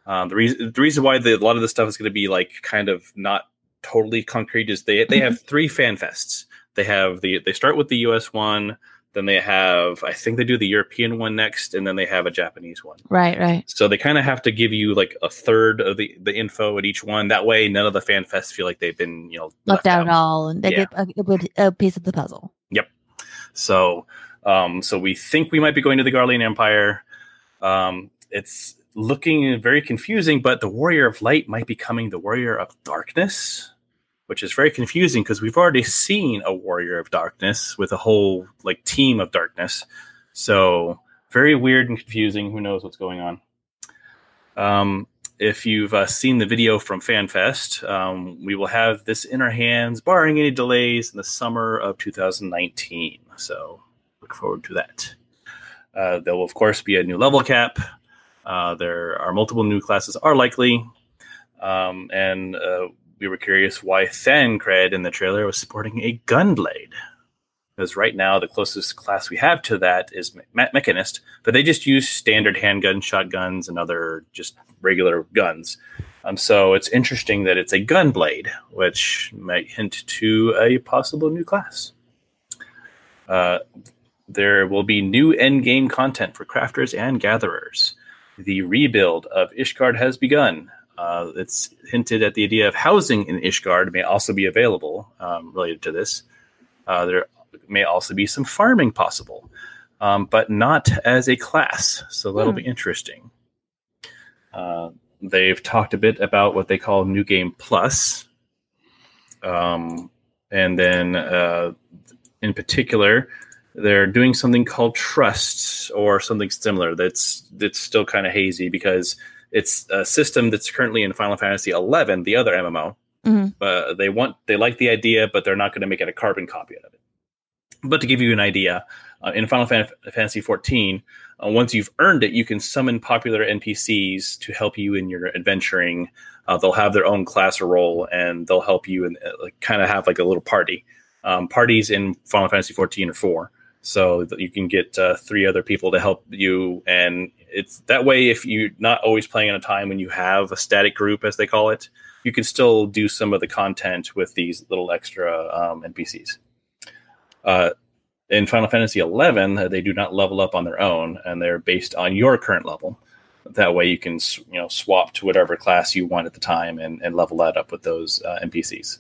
Um, the reason the reason why the, a lot of this stuff is going to be like kind of not totally concrete is they they have (laughs) three fan fests. They have the they start with the US one, Then they have, I think they do the European one next, and then they have a Japanese one. Right, right. So they kind of have to give you like a third of the, the info at each one. That way, none of the fan fests feel like they've been, you know, left, left out, at all, and they yeah. get a, a, piece of the puzzle. Yep. So, um, so we think we might be going to the Garlean Empire. Um, it's looking very confusing, but the Warrior of Light might be coming the Warrior of Darkness which is very confusing because we've already seen a warrior of darkness with a whole like team of darkness. So very weird and confusing. Who knows what's going on? Um, if you've uh, seen the video from FanFest, um, we will have this in our hands, barring any delays, in the summer of 2019. So look forward to that. Uh, there will, of course, be a new level cap. Uh, there are multiple new classes are likely. Um, and uh, we were curious why Thancred in the trailer was sporting a gunblade. Because right now, the closest class we have to that is Me- Mechanist, but they just use standard handgun, shotguns, and other just regular guns. Um, so it's interesting that it's a gunblade, which might hint to a possible new class. Uh, there will be new endgame content for crafters and gatherers. The rebuild of Ishgard has begun, uh, it's hinted at the idea of housing in Ishgard may also be available um, related to this. Uh, there may also be some farming possible, um, but not as a class. So that'll hmm. be interesting. Uh, they've talked a bit about what they call New Game Plus. Um, and then, uh, in particular, they're doing something called trusts or something similar. That's that's still kind of hazy because it's a system that's currently in Final Fantasy XI, the other MMO. Mm-hmm. Uh, they want they like the idea, but they're not going to make it a carbon copy of it. But to give you an idea, uh, in Final Fan- Fantasy XIV, uh, once you've earned it, you can summon popular NPCs to help you in your adventuring. Uh, they'll have their own class or role, and they'll help you and uh, like, kind of have like a little party. Um, parties in Final Fantasy XIV or four, so that you can get uh, three other people to help you and it's that way if you're not always playing at a time when you have a static group as they call it you can still do some of the content with these little extra um, npcs uh, in final fantasy 11 uh, they do not level up on their own and they're based on your current level. That way you can you know swap to whatever class you want at the time and, and level that up with those uh, npcs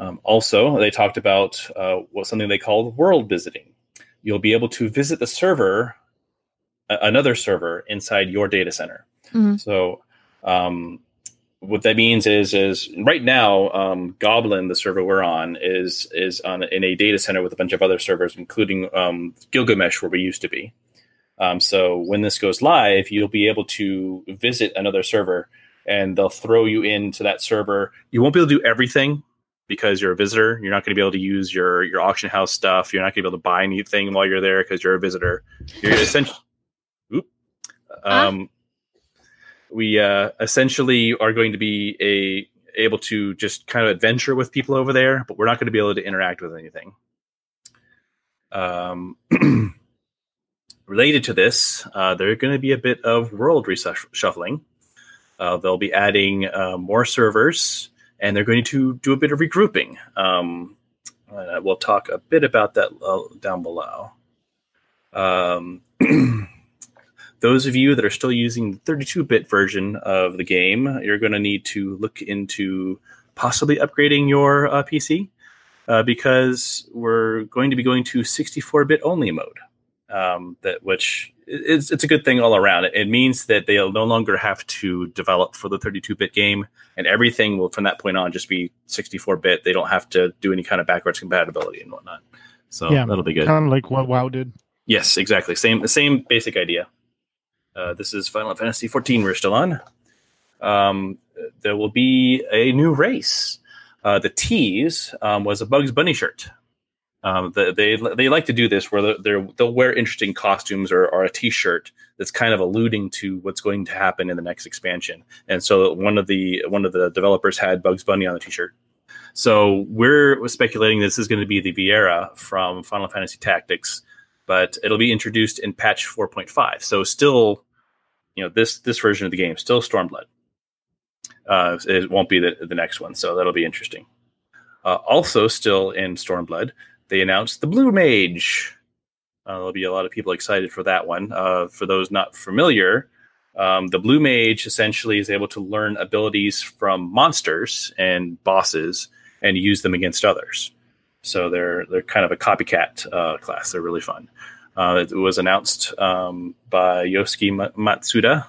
um, also they talked about uh, what something they called world visiting you'll be able to visit the server another server inside your data center. Mm-hmm. So um, what that means is is right now um, Goblin, the server we're on, is is on in a data center with a bunch of other servers, including um, Gilgamesh, where we used to be. Um, so when this goes live, you'll be able to visit another server, and they'll throw you into that server. You won't be able to do everything because you're a visitor. You're not going to be able to use your your auction house stuff. You're not going to be able to buy anything while you're there because you're a visitor. You're (laughs) essentially um, we uh, essentially are going to be a able to just kind of adventure with people over there, but we're not going to be able to interact with anything. Um, (clears throat) related to this, uh, there's going to be a bit of world reshuffling. Uh, they'll be adding uh, more servers, and they're going to do a bit of regrouping. Um, we'll talk a bit about that uh, down below. Um, (clears throat) those of you that are still using the 32 bit version of the game, you're going to need to look into possibly upgrading your uh, PC uh, because we're going to be going to 64 bit only mode. Um, that which is it's a good thing all around. It, it means that they'll no longer have to develop for the 32 bit game, and everything will from that point on just be 64 bit. They don't have to do any kind of backwards compatibility and whatnot. So yeah, that'll be good. Kind of like what WoW did. Yes, exactly. Same same basic idea. Uh, this is Final Fantasy XIV. We're still on. Um, there will be a new race. Uh, the tease um, was a Bugs Bunny shirt. Um, the, they they like to do this where they will wear interesting costumes or, or a T-shirt that's kind of alluding to what's going to happen in the next expansion. And so one of the one of the developers had Bugs Bunny on the T-shirt. So we're speculating this is going to be the Viera from Final Fantasy Tactics, but it'll be introduced in patch 4.5. So still you know this this version of the game still Stormblood. Uh, it won't be the, the next one, so that'll be interesting. Uh, also, still in Stormblood, they announced the Blue Mage. Uh, there'll be a lot of people excited for that one. Uh, for those not familiar, um, the Blue Mage essentially is able to learn abilities from monsters and bosses and use them against others. So they're they're kind of a copycat uh, class. They're really fun. Uh, it was announced um, by Yosuke Matsuda.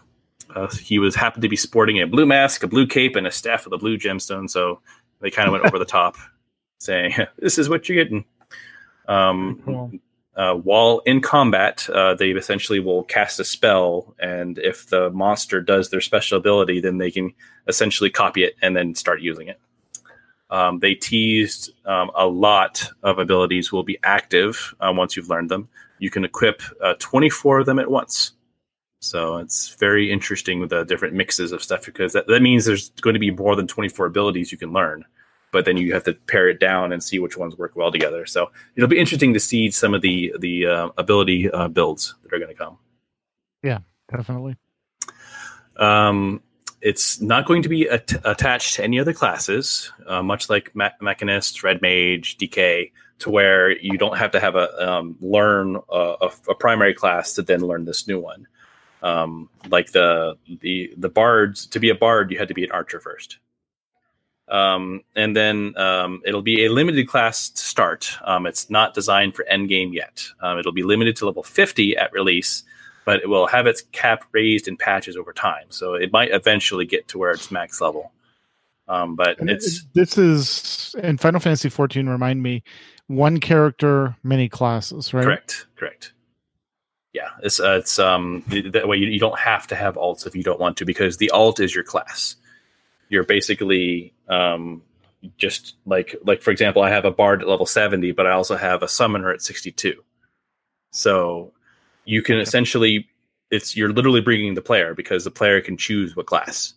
Uh, he was happened to be sporting a blue mask, a blue cape, and a staff with a blue gemstone. So they kind of went over the top, (laughs) saying, "This is what you're getting." Um, cool. uh, while in combat, uh, they essentially will cast a spell, and if the monster does their special ability, then they can essentially copy it and then start using it. Um, they teased um, a lot of abilities will be active uh, once you've learned them. You can equip uh, 24 of them at once. So it's very interesting with the different mixes of stuff because that, that means there's going to be more than 24 abilities you can learn. But then you have to pare it down and see which ones work well together. So it'll be interesting to see some of the the uh, ability uh, builds that are going to come. Yeah, definitely. Um, it's not going to be at- attached to any other classes, uh, much like Me- Mechanist, Red Mage, DK, to where you don't have to have a um, learn a, a, a, primary class to then learn this new one. Um, like the the the bards to be a bard, you had to be an archer first. Um, and then um, it'll be a limited class to start. Um, it's not designed for endgame yet. Um, it'll be limited to level 50 at release, but it will have its cap raised in patches over time. So it might eventually get to where it's max level. Um, but and it's this is in Final Fantasy 14. Remind me, one character, many classes, right? Correct. Correct. Yeah, it's uh, it's um that way you, you don't have to have alts if you don't want to because the alt is your class. You're basically um just like like for example, I have a bard at level 70, but I also have a summoner at 62. So you can essentially it's you're literally bringing the player because the player can choose what class.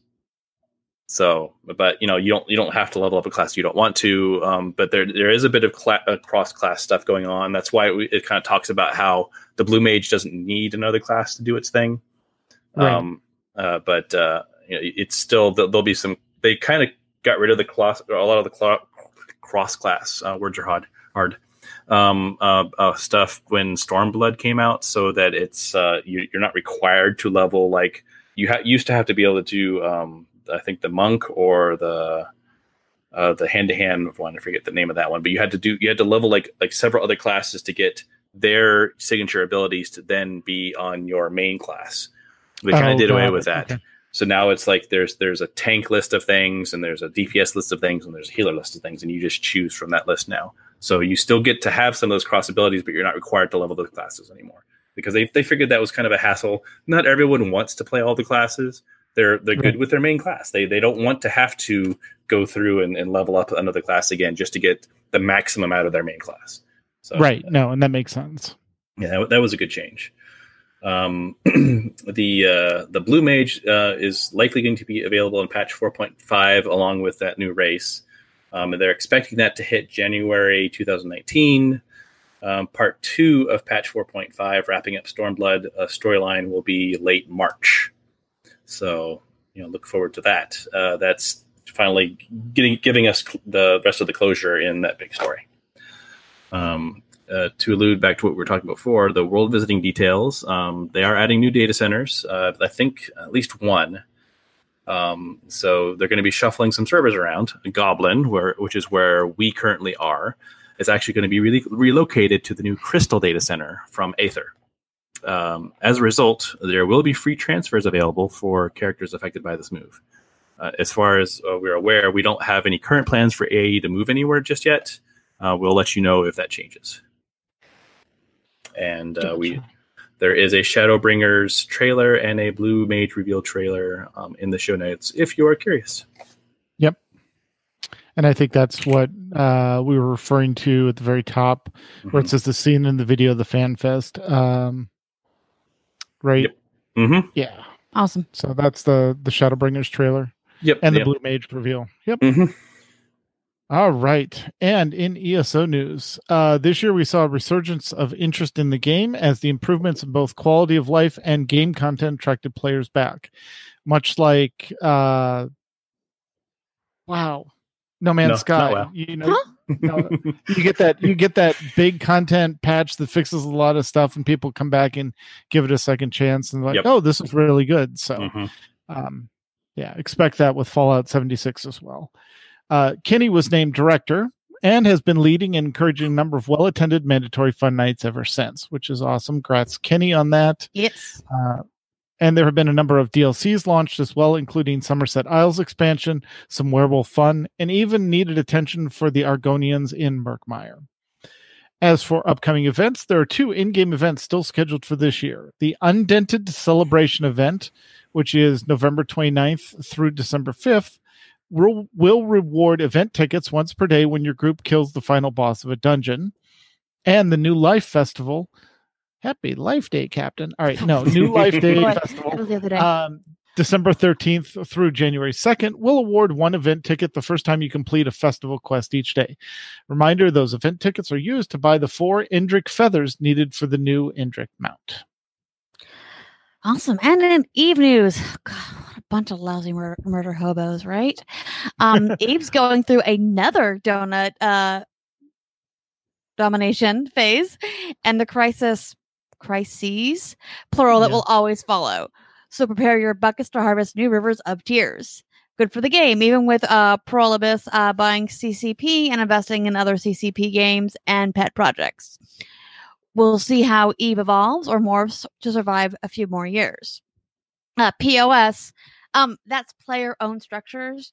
So, but you know, you don't you don't have to level up a class you don't want to. Um, but there there is a bit of cla- uh, cross class stuff going on. That's why it, it kind of talks about how the blue mage doesn't need another class to do its thing. Right. Um, uh, but uh, you know, it's still there'll be some. They kind of got rid of the class, a lot of the cl- cross class uh, words are hard. Hard um, uh, uh, stuff when Stormblood came out, so that it's uh, you, are not required to level like you ha- used to have to be able to do. Um, I think the monk or the uh, the hand to hand one. I forget the name of that one, but you had to do you had to level like like several other classes to get their signature abilities to then be on your main class. They kind of oh, did away with that. Okay. So now it's like there's there's a tank list of things and there's a DPS list of things and there's a healer list of things and you just choose from that list now. So you still get to have some of those cross abilities, but you're not required to level those classes anymore because they, they figured that was kind of a hassle. Not everyone wants to play all the classes. They're they're good with their main class. They they don't want to have to go through and, and level up another class again just to get the maximum out of their main class. So, right. No, and that makes sense. Yeah, that, that was a good change. Um, (clears throat) the uh, the blue mage uh, is likely going to be available in patch 4.5 along with that new race. Um, and they're expecting that to hit January 2019. Um, part two of patch 4.5, wrapping up Stormblood uh, storyline, will be late March. So, you know, look forward to that. Uh, that's finally getting giving us the rest of the closure in that big story. Um, uh, to allude back to what we were talking about before, the world visiting details, um, they are adding new data centers. Uh, I think at least one um, so they're going to be shuffling some servers around. Goblin, where which is where we currently are, is actually going to be really relocated to the new Crystal data center from Aether. Um, as a result, there will be free transfers available for characters affected by this move. Uh, as far as uh, we're aware, we don't have any current plans for AE to move anywhere just yet. Uh, we'll let you know if that changes. And uh, we there is a Shadowbringers trailer and a Blue Mage reveal trailer um, in the show notes if you are curious. Yep. And I think that's what uh, we were referring to at the very top, mm-hmm. where it mm-hmm. says the scene in the video of the fan fest. Um, right? Yep. Mm-hmm. Yeah. Awesome. So that's the the Shadowbringers trailer. Yep. And yep. the Blue Mage reveal. Yep. Mm-hmm. All right. And in ESO news, uh, this year we saw a resurgence of interest in the game as the improvements in both quality of life and game content attracted players back. Much like, uh, wow, No Man's no, Sky. Wow. You know, huh? you, you get that you get that big content patch that fixes a lot of stuff, and people come back and give it a second chance and like, yep. oh, this is really good. So, mm-hmm. um, yeah, expect that with Fallout 76 as well. Uh, Kenny was named director and has been leading and encouraging a number of well attended mandatory fun nights ever since, which is awesome. Grats, Kenny, on that. Yes. Uh, and there have been a number of DLCs launched as well, including Summerset Isles expansion, some werewolf fun, and even needed attention for the Argonians in Murkmire. As for upcoming events, there are two in game events still scheduled for this year the Undaunted Celebration event, which is November 29th through December 5th, will, will reward event tickets once per day when your group kills the final boss of a dungeon. And the New Life Festival, Happy Life Day, Captain. All right, no, New (laughs) Life Day Festival. Um, December 13th through January 2nd will award one event ticket the first time you complete a festival quest each day. Reminder those event tickets are used to buy the four Indrik feathers needed for the new Indrik mount. Awesome. And in Eve news, God, what a bunch of lousy murder, murder hobos, right? Um, Eve's going through another donut uh, domination phase, and the crisis crises, plural, that yeah. will always follow. So prepare your buckets to harvest new rivers of tears. Good for the game, even with uh, Pearl Abyss uh, buying CCP and investing in other CCP games and pet projects. We'll see how Eve evolves or morphs to survive a few more years. Uh, POS, um, that's player owned structures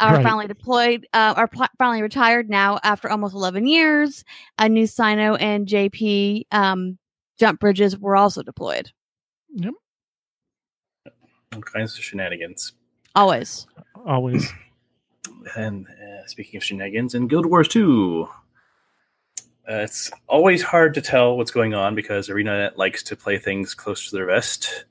are right. finally deployed, uh, are pl- finally retired now after almost 11 years. A new Sino and JP um, jump bridges were also deployed. Yep. All kinds of shenanigans. Always. Always. (clears throat) and uh, speaking of shenanigans, in Guild Wars 2, uh, it's always hard to tell what's going on because ArenaNet likes to play things close to their vest.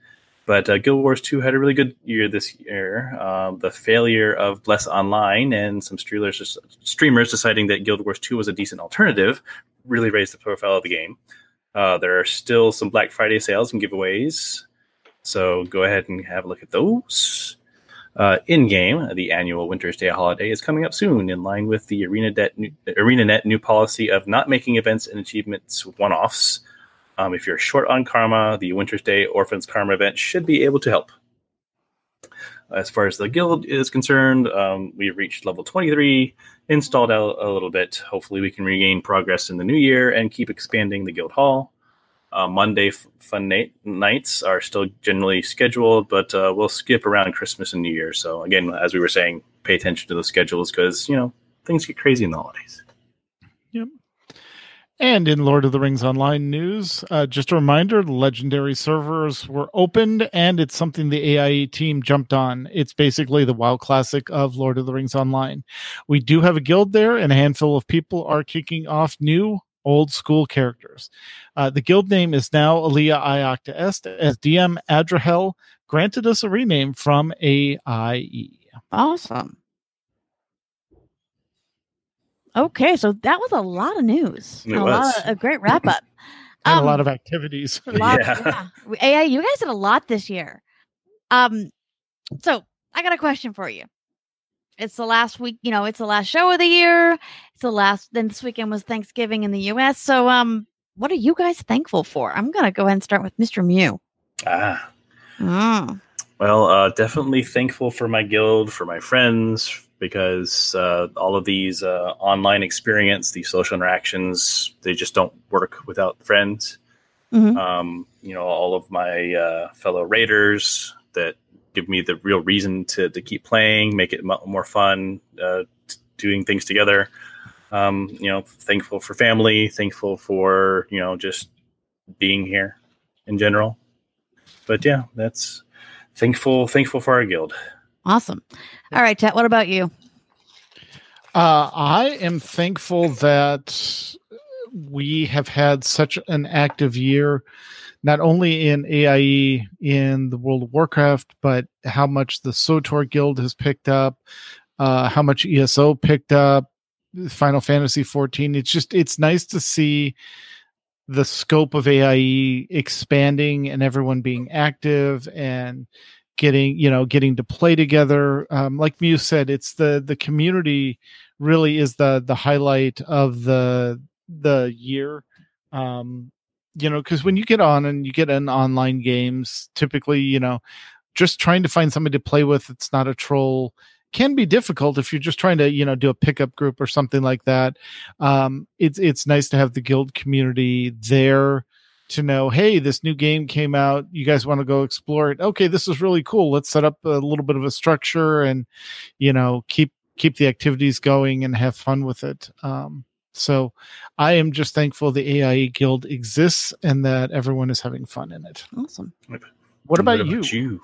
But uh, Guild Wars 2 had a really good year this year. Um, the failure of Bless Online and some streamers, streamers deciding that Guild Wars 2 was a decent alternative really raised the profile of the game. Uh, there are still some Black Friday sales and giveaways, so go ahead and have a look at those. Uh, in game, the annual Winter's Day holiday is coming up soon, in line with the new, ArenaNet new policy of not making events and achievements one offs. Um, if you're short on karma, the Winter's Day Orphans Karma event should be able to help. As far as the guild is concerned, um, we've reached level 23, installed out a little bit. Hopefully, we can regain progress in the new year and keep expanding the guild hall. Uh, Monday f- fun night- nights are still generally scheduled, but uh, we'll skip around Christmas and New Year. So, again, as we were saying, pay attention to the schedules because, you know, things get crazy in the holidays. And in Lord of the Rings Online news, uh, just a reminder legendary servers were opened and it's something the AIE team jumped on. It's basically the WoW classic of Lord of the Rings Online. We do have a guild there, and a handful of people are kicking off new old school characters. Uh, the guild name is now Alea Iacta Est, as DM Adrahel granted us a rename from AIE. Awesome. Okay, so that was a lot of news. It a was. lot of, a great (laughs) wrap up. and um, a lot of activities. A lot, yeah. yeah. AI, you guys did a lot this year. Um, so I got a question for you. It's the last week, you know, it's the last show of the year. It's the last then this weekend was Thanksgiving in the US. So um what are you guys thankful for? I'm gonna go ahead and start with Mr. Mew. Ah. Oh. Well, uh, definitely thankful for my guild, for my friends, because uh, all of these uh, online experience, these social interactions, they just don't work without friends. Mm-hmm. Um, you know, all of my uh, fellow raiders that give me the real reason to, to keep playing, make it more fun, uh, t- doing things together. Um, you know, thankful for family, thankful for, you know, just being here in general. But yeah, that's thankful, thankful for our guild. Awesome. All right, Tet, what about you? Uh, I am thankful that we have had such an active year, not only in AIE in the World of Warcraft, but how much the SWTOR Guild has picked up, uh, how much ESO picked up, Final Fantasy 14. It's just it's nice to see the scope of AIE expanding and everyone being active and getting you know getting to play together. Um, like Mew said it's the the community really is the the highlight of the the year. Um you know because when you get on and you get in online games typically you know just trying to find somebody to play with it's not a troll can be difficult if you're just trying to you know do a pickup group or something like that. Um it's it's nice to have the guild community there to know hey this new game came out you guys want to go explore it okay this is really cool let's set up a little bit of a structure and you know keep keep the activities going and have fun with it um so I am just thankful the AIE Guild exists and that everyone is having fun in it. Awesome. What about, what about you? you?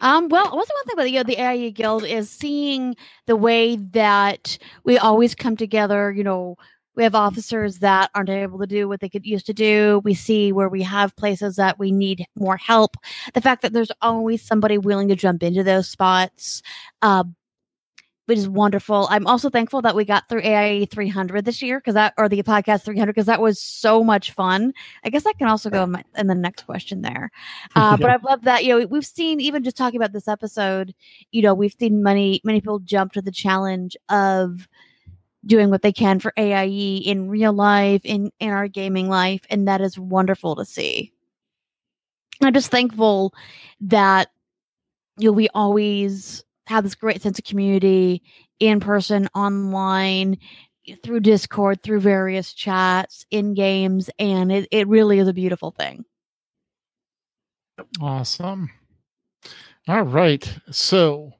Um, well, what's the one thing about you know, the AIE Guild is seeing the way that we always come together. You know, we have officers that aren't able to do what they could used to do. We see where we have places that we need more help. The fact that there's always somebody willing to jump into those spots. Uh, which is wonderful. I'm also thankful that we got through AIE 300 this year because that, or the podcast 300, because that was so much fun. I guess that can also go in, my, in the next question there. (laughs) Uh, but I've loved that. You know, we've seen even just talking about this episode, you know, we've seen many, many people jump to the challenge of doing what they can for AIE in real life, in, in our gaming life. And that is wonderful to see. I'm just thankful that, you know, we always have this great sense of community in person, online, through Discord, through various chats, in games, and it, it really is a beautiful thing. Awesome. All right. So,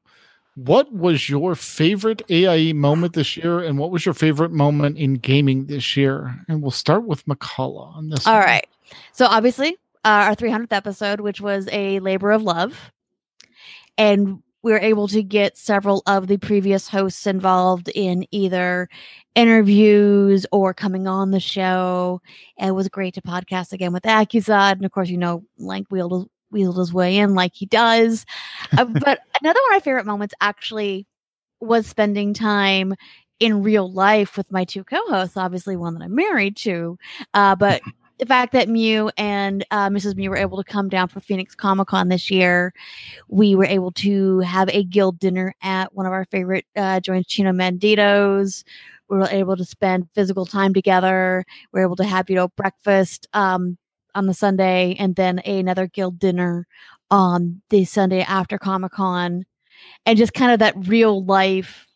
what was your favorite AIE moment this year, and what was your favorite moment in gaming this year? And we'll start with Mkallah on this. All one. right. So, obviously, uh, our 300th episode, which was a labor of love. And we were able to get several of the previous hosts involved in either interviews or coming on the show. And it was great to podcast again with Accusod. And of course, you know, Lank wheeled, wheeled his way in like he does. uh, (laughs) but another one of my favorite moments actually was spending time in real life with my two co-hosts obviously one that i'm married to uh, but (laughs) the fact that Mew and uh, Mrs. Mew were able to come down for Phoenix Comic Con this year, we were able to have a guild dinner at one of our favorite uh, joints, Chino Bandido's. We were able to spend physical time together. We were able to have, you know, breakfast um, on the Sunday and then another guild dinner on the Sunday after Comic Con. And just kind of that real life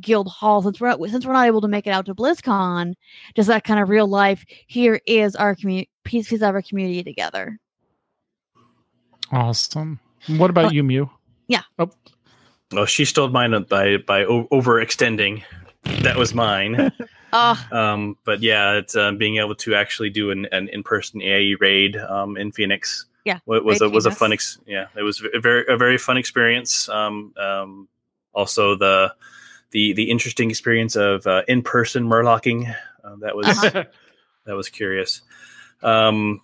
guild hall since we're since we're not able to make it out to BlizzCon, just that kind of real life. Here is our community piece, piece of our community together. Awesome. What about you, Mew? Yeah. Oh. Well, she stole mine uh, by by o- overextending. That was mine. (laughs) oh. Um, but yeah, it's uh, being able to actually do an, an in person AIE raid um, in Phoenix. Yeah, was a, was a fun ex- yeah it was a very a very fun experience. Um, um, also the the the interesting experience of uh, in person murlocking. Uh, that was uh-huh. (laughs) that was curious. Um,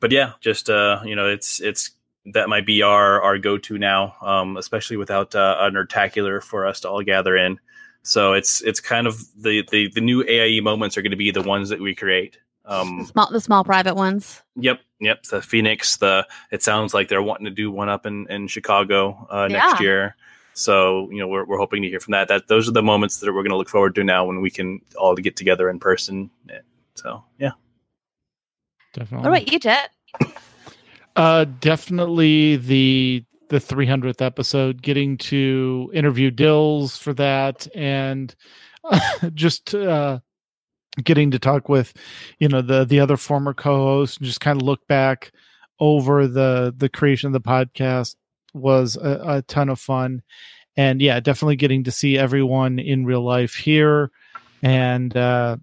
but yeah, just uh, you know, it's it's that might be our our go to now, um, especially without uh, a nerdtacular for us to all gather in. So it's it's kind of the the, the new AIE moments are going to be the ones that we create. Um, the small the small private ones. Yep, yep. The Phoenix. The it sounds like they're wanting to do one up in in Chicago uh, yeah. next year. So you know we're we're hoping to hear from that. That those are the moments that we're going to look forward to now when we can all get together in person. So yeah, definitely. What about you, Jet? Uh, definitely the the 300th episode, getting to interview Dills for that, and (laughs) just uh, getting to talk with, you know, the the other former co-hosts, and just kind of look back over the the creation of the podcast was a, a ton of fun. And yeah definitely getting to see everyone in real life here and uh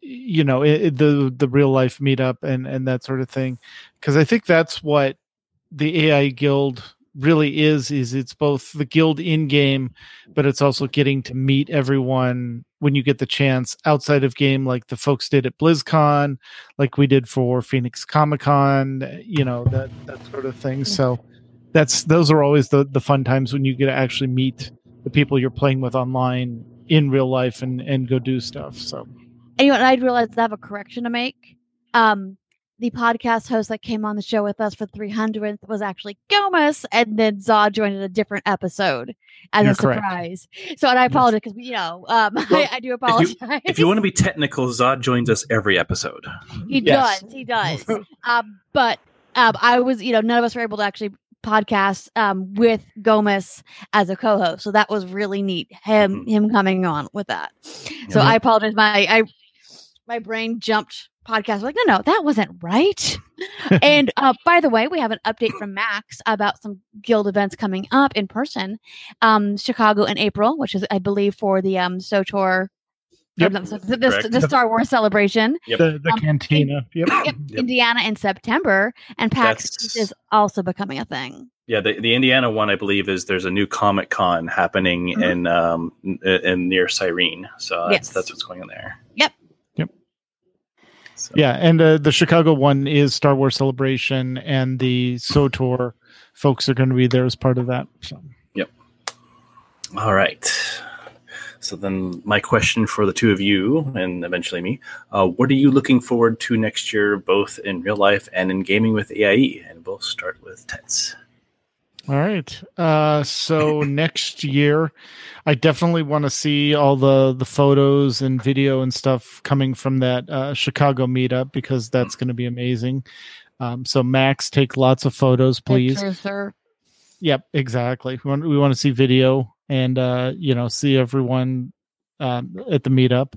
you know it, the the real life meetup and and that sort of thing. Because i think that's what the AI guild really is is it's both the guild in game but it's also getting to meet everyone when you get the chance outside of game like the folks did at blizzcon like we did for phoenix comic con you know that that sort of thing so that's those are always the the fun times when you get to actually meet the people you're playing with online in real life and and go do stuff. So, and you know, I realized I have a correction to make. Um, the podcast host that came on the show with us for 300th was actually Gomez, and then Zod joined in a different episode as You're a surprise. So, and I apologize because you know, um, (laughs) well, I, I, do apologize. If you, if you, want to be technical, Zod joins us every episode. He yes. does. He does. um, but um, I was, you know, none of us were able to actually podcast um, with Gomez as a co-host, so that was really neat. Him mm-hmm. him coming on with that. So mm-hmm. I apologize. My I my brain jumped podcast. Like, no, no, that wasn't right. and (laughs) uh, by the way, we have an update from Max about some guild events coming up in person. Um, Chicago in April, which is, I believe, for the um, SWTOR. Yep. The, the, the, Star Wars celebration. Yep. The, the um, cantina. Yep. yep. Indiana in September. And PAX That's... is also becoming a thing. Yeah, the, the Indiana one, I believe, is there's a new Comic Con happening mm-hmm. in um in, in near Cyrene. So that's, yes. that's what's going on there. Yep. So. Yeah, and uh, the Chicago one is Star Wars Celebration, and the SWTOR folks are going to be there as part of that. So. Yep. All right. So then, my question for the two of you, and eventually me, uh, what are you looking forward to next year, both in real life and in gaming with AIE? And we'll start with Tets. All right. Uh, so (laughs) next year, I definitely want to see all the the photos and video and stuff coming from that uh, Chicago meetup because that's going to be amazing. Um, so Max, take lots of photos, please. Pictures, sir. Yep, exactly. We want we want to see video and uh, you know see everyone um, at the meetup.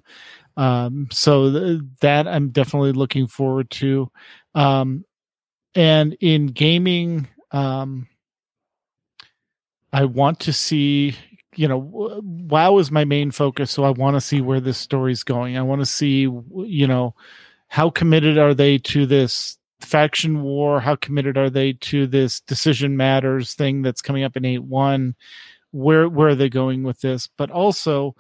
Um, so th- that I'm definitely looking forward to. Um, and in gaming, um, I want to see, you know, WoW is my main focus, so I want to see where this story's going. I want to see, you know, how committed are they to this faction war? How committed are they to this decision matters thing that's coming up in 8 1? Where where are they going with this? But also,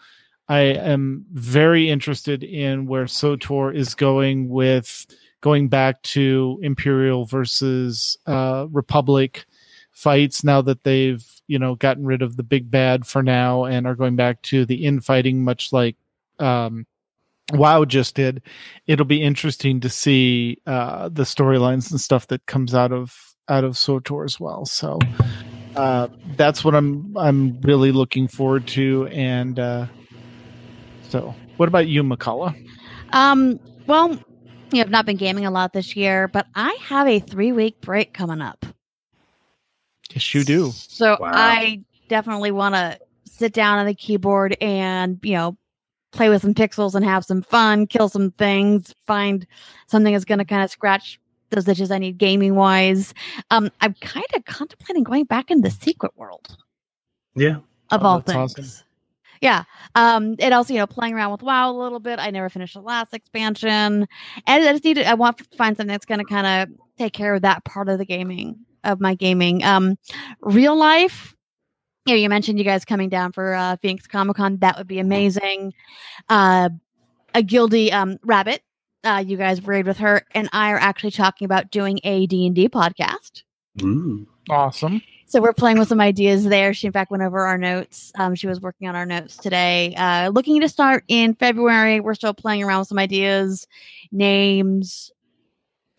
I am very interested in where SWTOR is going with going back to Imperial versus uh, Republic fights now that they've you know gotten rid of the big bad for now and are going back to the infighting much like um wow just did. It'll be interesting to see uh the storylines and stuff that comes out of out of SWTOR as well. So uh that's what i'm i'm really looking forward to and uh so what about you Mkallah um well you know, I've not been gaming a lot this year but i have a three week break coming up Yes, you do. So wow. I definitely want to sit down on the keyboard and, you know, play with some pixels and have some fun, kill some things, find something that's going to kind of scratch those itches I need gaming wise. Um, I'm kind of contemplating going back in the secret world. Yeah. Of oh, all things. Awesome. Yeah. Um, and also, you know, playing around with WoW a little bit. I never finished the last expansion. And I just need to, I want to find something that's going to kind of take care of that part of the gaming of my gaming. Um, real life, you know, you mentioned you guys coming down for uh, Phoenix Comic Con. That would be amazing. Uh, a guilty um, rabbit. Uh, you guys raid with her, and I are actually talking about doing a D and D podcast. Ooh. Awesome. So we're playing with some ideas there. She in fact went over our notes. Um, she was working on our notes today. Uh, looking to start in February. We're still playing around with some ideas, names,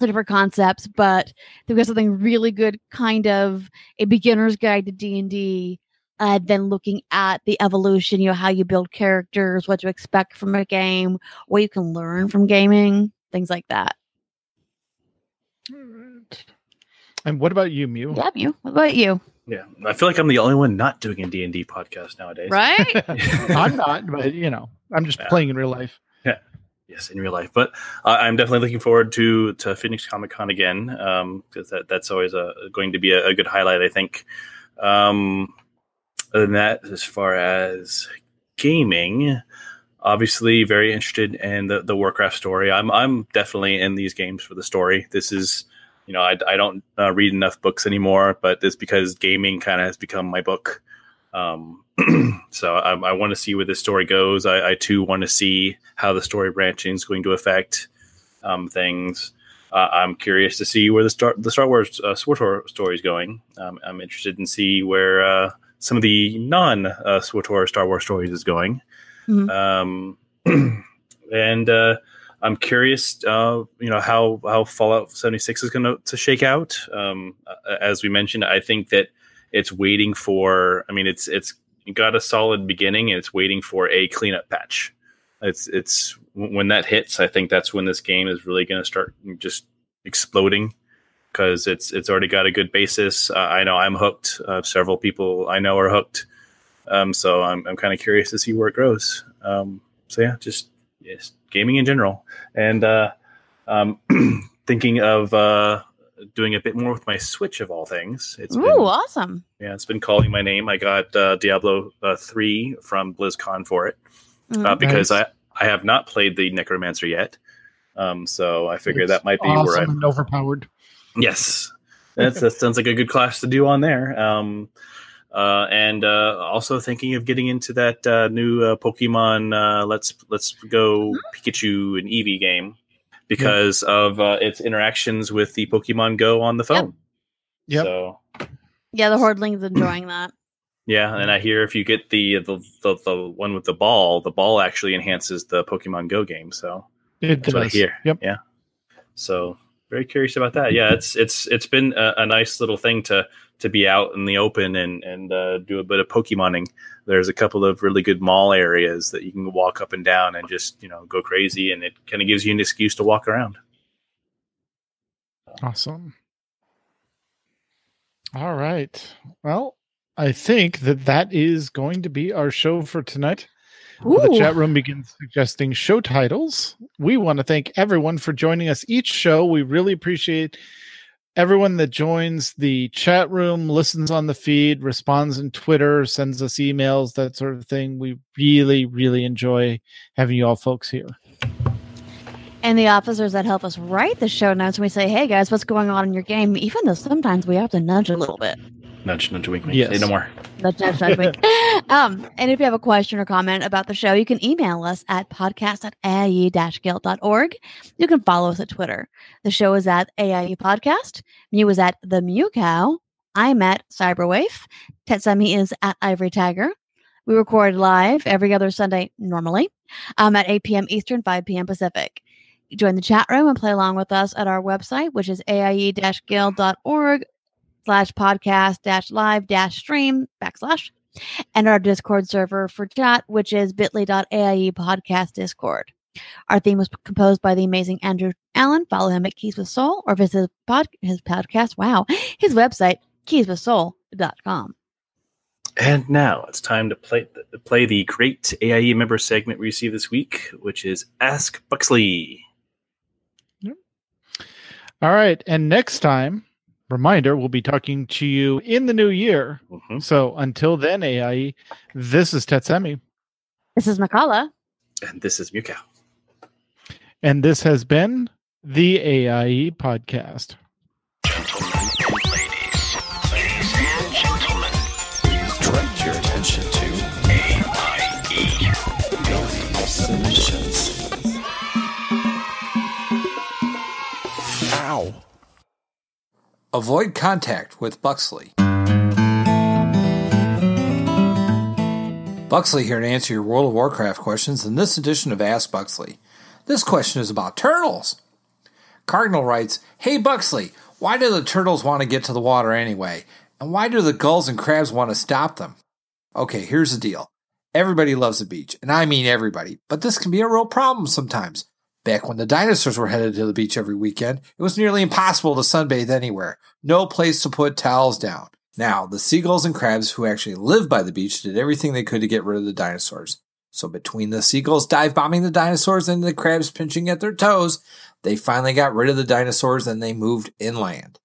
different concepts, but there was something really good, kind of a beginner's guide to D and D. Uh, then looking at the evolution, you know, how you build characters, what to expect from a game, what you can learn from gaming, things like that. And what about you, Mew? Yeah, Mew. What about you? Yeah, I feel like I'm the only one not doing a D and D podcast nowadays. Right? (laughs) (laughs) I'm not, but you know, I'm just yeah. playing in real life. Yes, in real life. But I'm definitely looking forward to to Phoenix Comic Con again because um, that, that's always a, going to be a, a good highlight, I think. Um, other than that, as far as gaming, obviously very interested in the, the Warcraft story. I'm I'm definitely in these games for the story. This is you know I, I don't uh, read enough books anymore, but it's because gaming kind of has become my book. Um, (clears throat) so I, I want to see where this story goes. I, I too want to see how the story branching is going to affect um, things. Uh, I'm curious to see where the Star the Star Wars uh, SWTOR story is going. Um, I'm interested in see where uh, some of the non uh, SWTOR Star Wars stories is going. Mm-hmm. Um, (clears throat) and uh, I'm curious, uh, you know, how how Fallout 76 is going to shake out. Um, as we mentioned, I think that it's waiting for. I mean, it's it's got a solid beginning, and it's waiting for a cleanup patch. It's it's when that hits, I think that's when this game is really going to start just exploding because it's it's already got a good basis. Uh, I know I'm hooked. Uh, several people I know are hooked. Um, so I'm I'm kind of curious to see where it grows. Um, so yeah, just yes, gaming in general, and uh, um, (clears throat) thinking of uh, doing a bit more with my Switch of all things. It's Ooh, been, awesome! Yeah, it's been calling my name. I got uh, Diablo uh, three from BlizzCon for it mm, because nice. I I have not played the Necromancer yet. Um, so I figured that might be awesome where I'm overpowered. Yes, That's, that sounds like a good class to do on there. Um, uh, and uh, also thinking of getting into that uh, new uh, Pokemon uh, Let's Let's Go Pikachu and Eevee game because yep. of uh, its interactions with the Pokemon Go on the phone. Yep. So, yeah, the Hordling's enjoying that. Yeah, and I hear if you get the, the the, the one with the ball, the ball actually enhances the Pokemon Go game. So it that's does. what I hear. Yep. Yeah. So very curious about that. Yeah, it's it's it's been a, a nice little thing to to be out in the open and and uh, do a bit of Pokemoning. There's a couple of really good mall areas that you can walk up and down and just you know go crazy, and it kind of gives you an excuse to walk around. Awesome. All right. Well, I think that that is going to be our show for tonight. Ooh. The chat room begins suggesting show titles. We want to thank everyone for joining us each show. We really appreciate everyone that joins the chat room, listens on the feed, responds in Twitter, sends us emails, that sort of thing. We really, really enjoy having you all folks here. And the officers that help us write the show notes, when we say, "Hey guys, what's going on in your game?" Even though sometimes we have to nudge a little bit. Nudge, nudge, wink, wink. Yes. Say no more. Nudge, nudge, nudge, wink. (laughs) Um, and if you have a question or comment about the show, you can email us at podcast at aie-guild.org. You can follow us at Twitter. The show is at AIE Podcast. Mew is at The Mew Cow. I'm at Cyberwaif. Tetsemi is at Ivory Tiger. We record live every other Sunday normally um, at 8 p.m. Eastern, 5 p.m. Pacific. Join the chat room and play along with us at our website, which is aie-guild.org slash podcast dash live dash stream backslash and our Discord server for chat, which is bit.ly.aie podcast Discord. Our theme was composed by the amazing Andrew Allen. Follow him at Keys with Soul or visit his, pod, his podcast. Wow. His website, keyswithsoul.com. And now it's time to play the, play the great AIE member segment we received this week, which is Ask Buxley. All right. And next time, reminder, we'll be talking to you in the new year. Mm-hmm. So until then, AIE, this is Tetsemi. This is Mkallah. And this is Mewkow. And this has been the AIE podcast. Avoid contact with Buxley. Buxley here to answer your World of Warcraft questions in this edition of Ask Buxley. This question is about turtles. Cardinal writes, Hey Buxley, why do the turtles want to get to the water anyway? And why do the gulls and crabs want to stop them? Okay, here's the deal. Everybody loves the beach, and I mean everybody, but this can be a real problem sometimes. Back when the dinosaurs were headed to the beach every weekend, it was nearly impossible to sunbathe anywhere. No place to put towels down. Now, the seagulls and crabs who actually lived by the beach did everything they could to get rid of the dinosaurs. So between the seagulls dive bombing the dinosaurs and the crabs pinching at their toes, they finally got rid of the dinosaurs and they moved inland.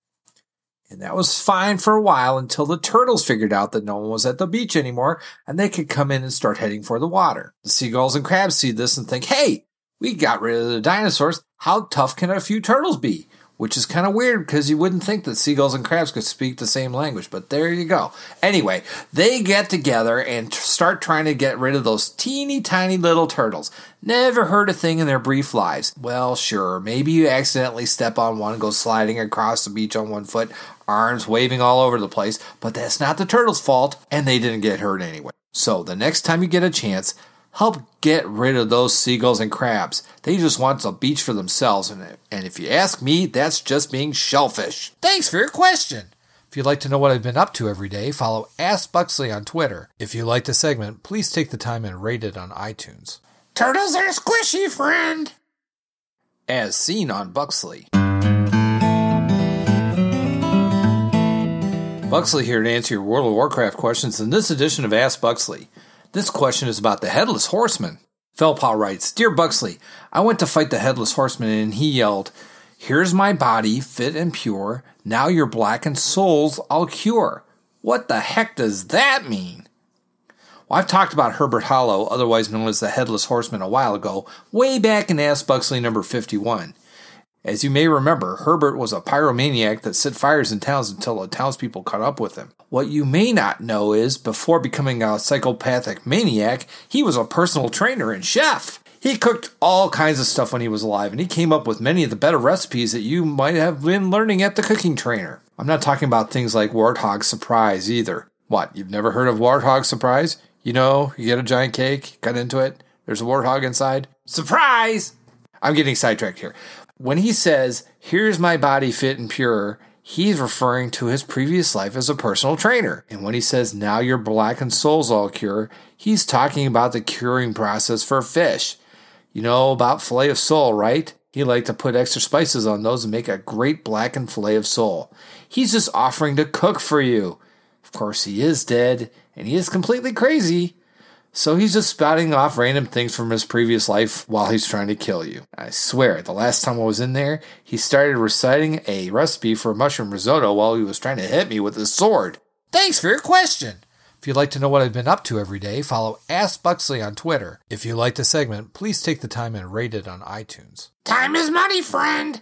And that was fine for a while until the turtles figured out that no one was at the beach anymore and they could come in and start heading for the water. The seagulls and crabs see this and think, hey, we got rid of the dinosaurs. How tough can a few turtles be? Which is kind of weird because you wouldn't think that seagulls and crabs could speak the same language, but there you go. Anyway, they get together and t- start trying to get rid of those teeny tiny little turtles. Never heard a thing in their brief lives. Well, sure, maybe you accidentally step on one, and go sliding across the beach on one foot, arms waving all over the place, but that's not the turtle's fault, and they didn't get hurt anyway. So the next time you get a chance, Help get rid of those seagulls and crabs. They just want a beach for themselves, and, and if you ask me, that's just being shellfish. Thanks for your question. If you'd like to know what I've been up to every day, follow Ask Buxley on Twitter. If you like the segment, please take the time and rate it on iTunes. Turtles are squishy, friend! As seen on Buxley. Buxley here to answer your World of Warcraft questions in this edition of Ask Buxley. This question is about the Headless Horseman. Felpaw writes Dear Buxley, I went to fight the Headless Horseman and he yelled, Here's my body, fit and pure. Now your blackened souls I'll cure. What the heck does that mean? Well, I've talked about Herbert Hollow, otherwise known as the Headless Horseman, a while ago, way back in Ask Buxley number 51. As you may remember, Herbert was a pyromaniac that set fires in towns until the townspeople caught up with him. What you may not know is, before becoming a psychopathic maniac, he was a personal trainer and chef. He cooked all kinds of stuff when he was alive, and he came up with many of the better recipes that you might have been learning at the cooking trainer. I'm not talking about things like Warthog Surprise either. What, you've never heard of Warthog Surprise? You know, you get a giant cake, cut into it, there's a warthog inside. Surprise! I'm getting sidetracked here. When he says, Here's my body fit and pure, he's referring to his previous life as a personal trainer. And when he says, Now your blackened soul's all cure, he's talking about the curing process for fish. You know about filet of sole, right? He liked to put extra spices on those and make a great blackened filet of sole. He's just offering to cook for you. Of course, he is dead, and he is completely crazy. So he's just spouting off random things from his previous life while he's trying to kill you. I swear, the last time I was in there, he started reciting a recipe for mushroom risotto while he was trying to hit me with his sword. Thanks for your question. If you'd like to know what I've been up to every day, follow Ask Buxley on Twitter. If you like the segment, please take the time and rate it on iTunes. Time is money, friend!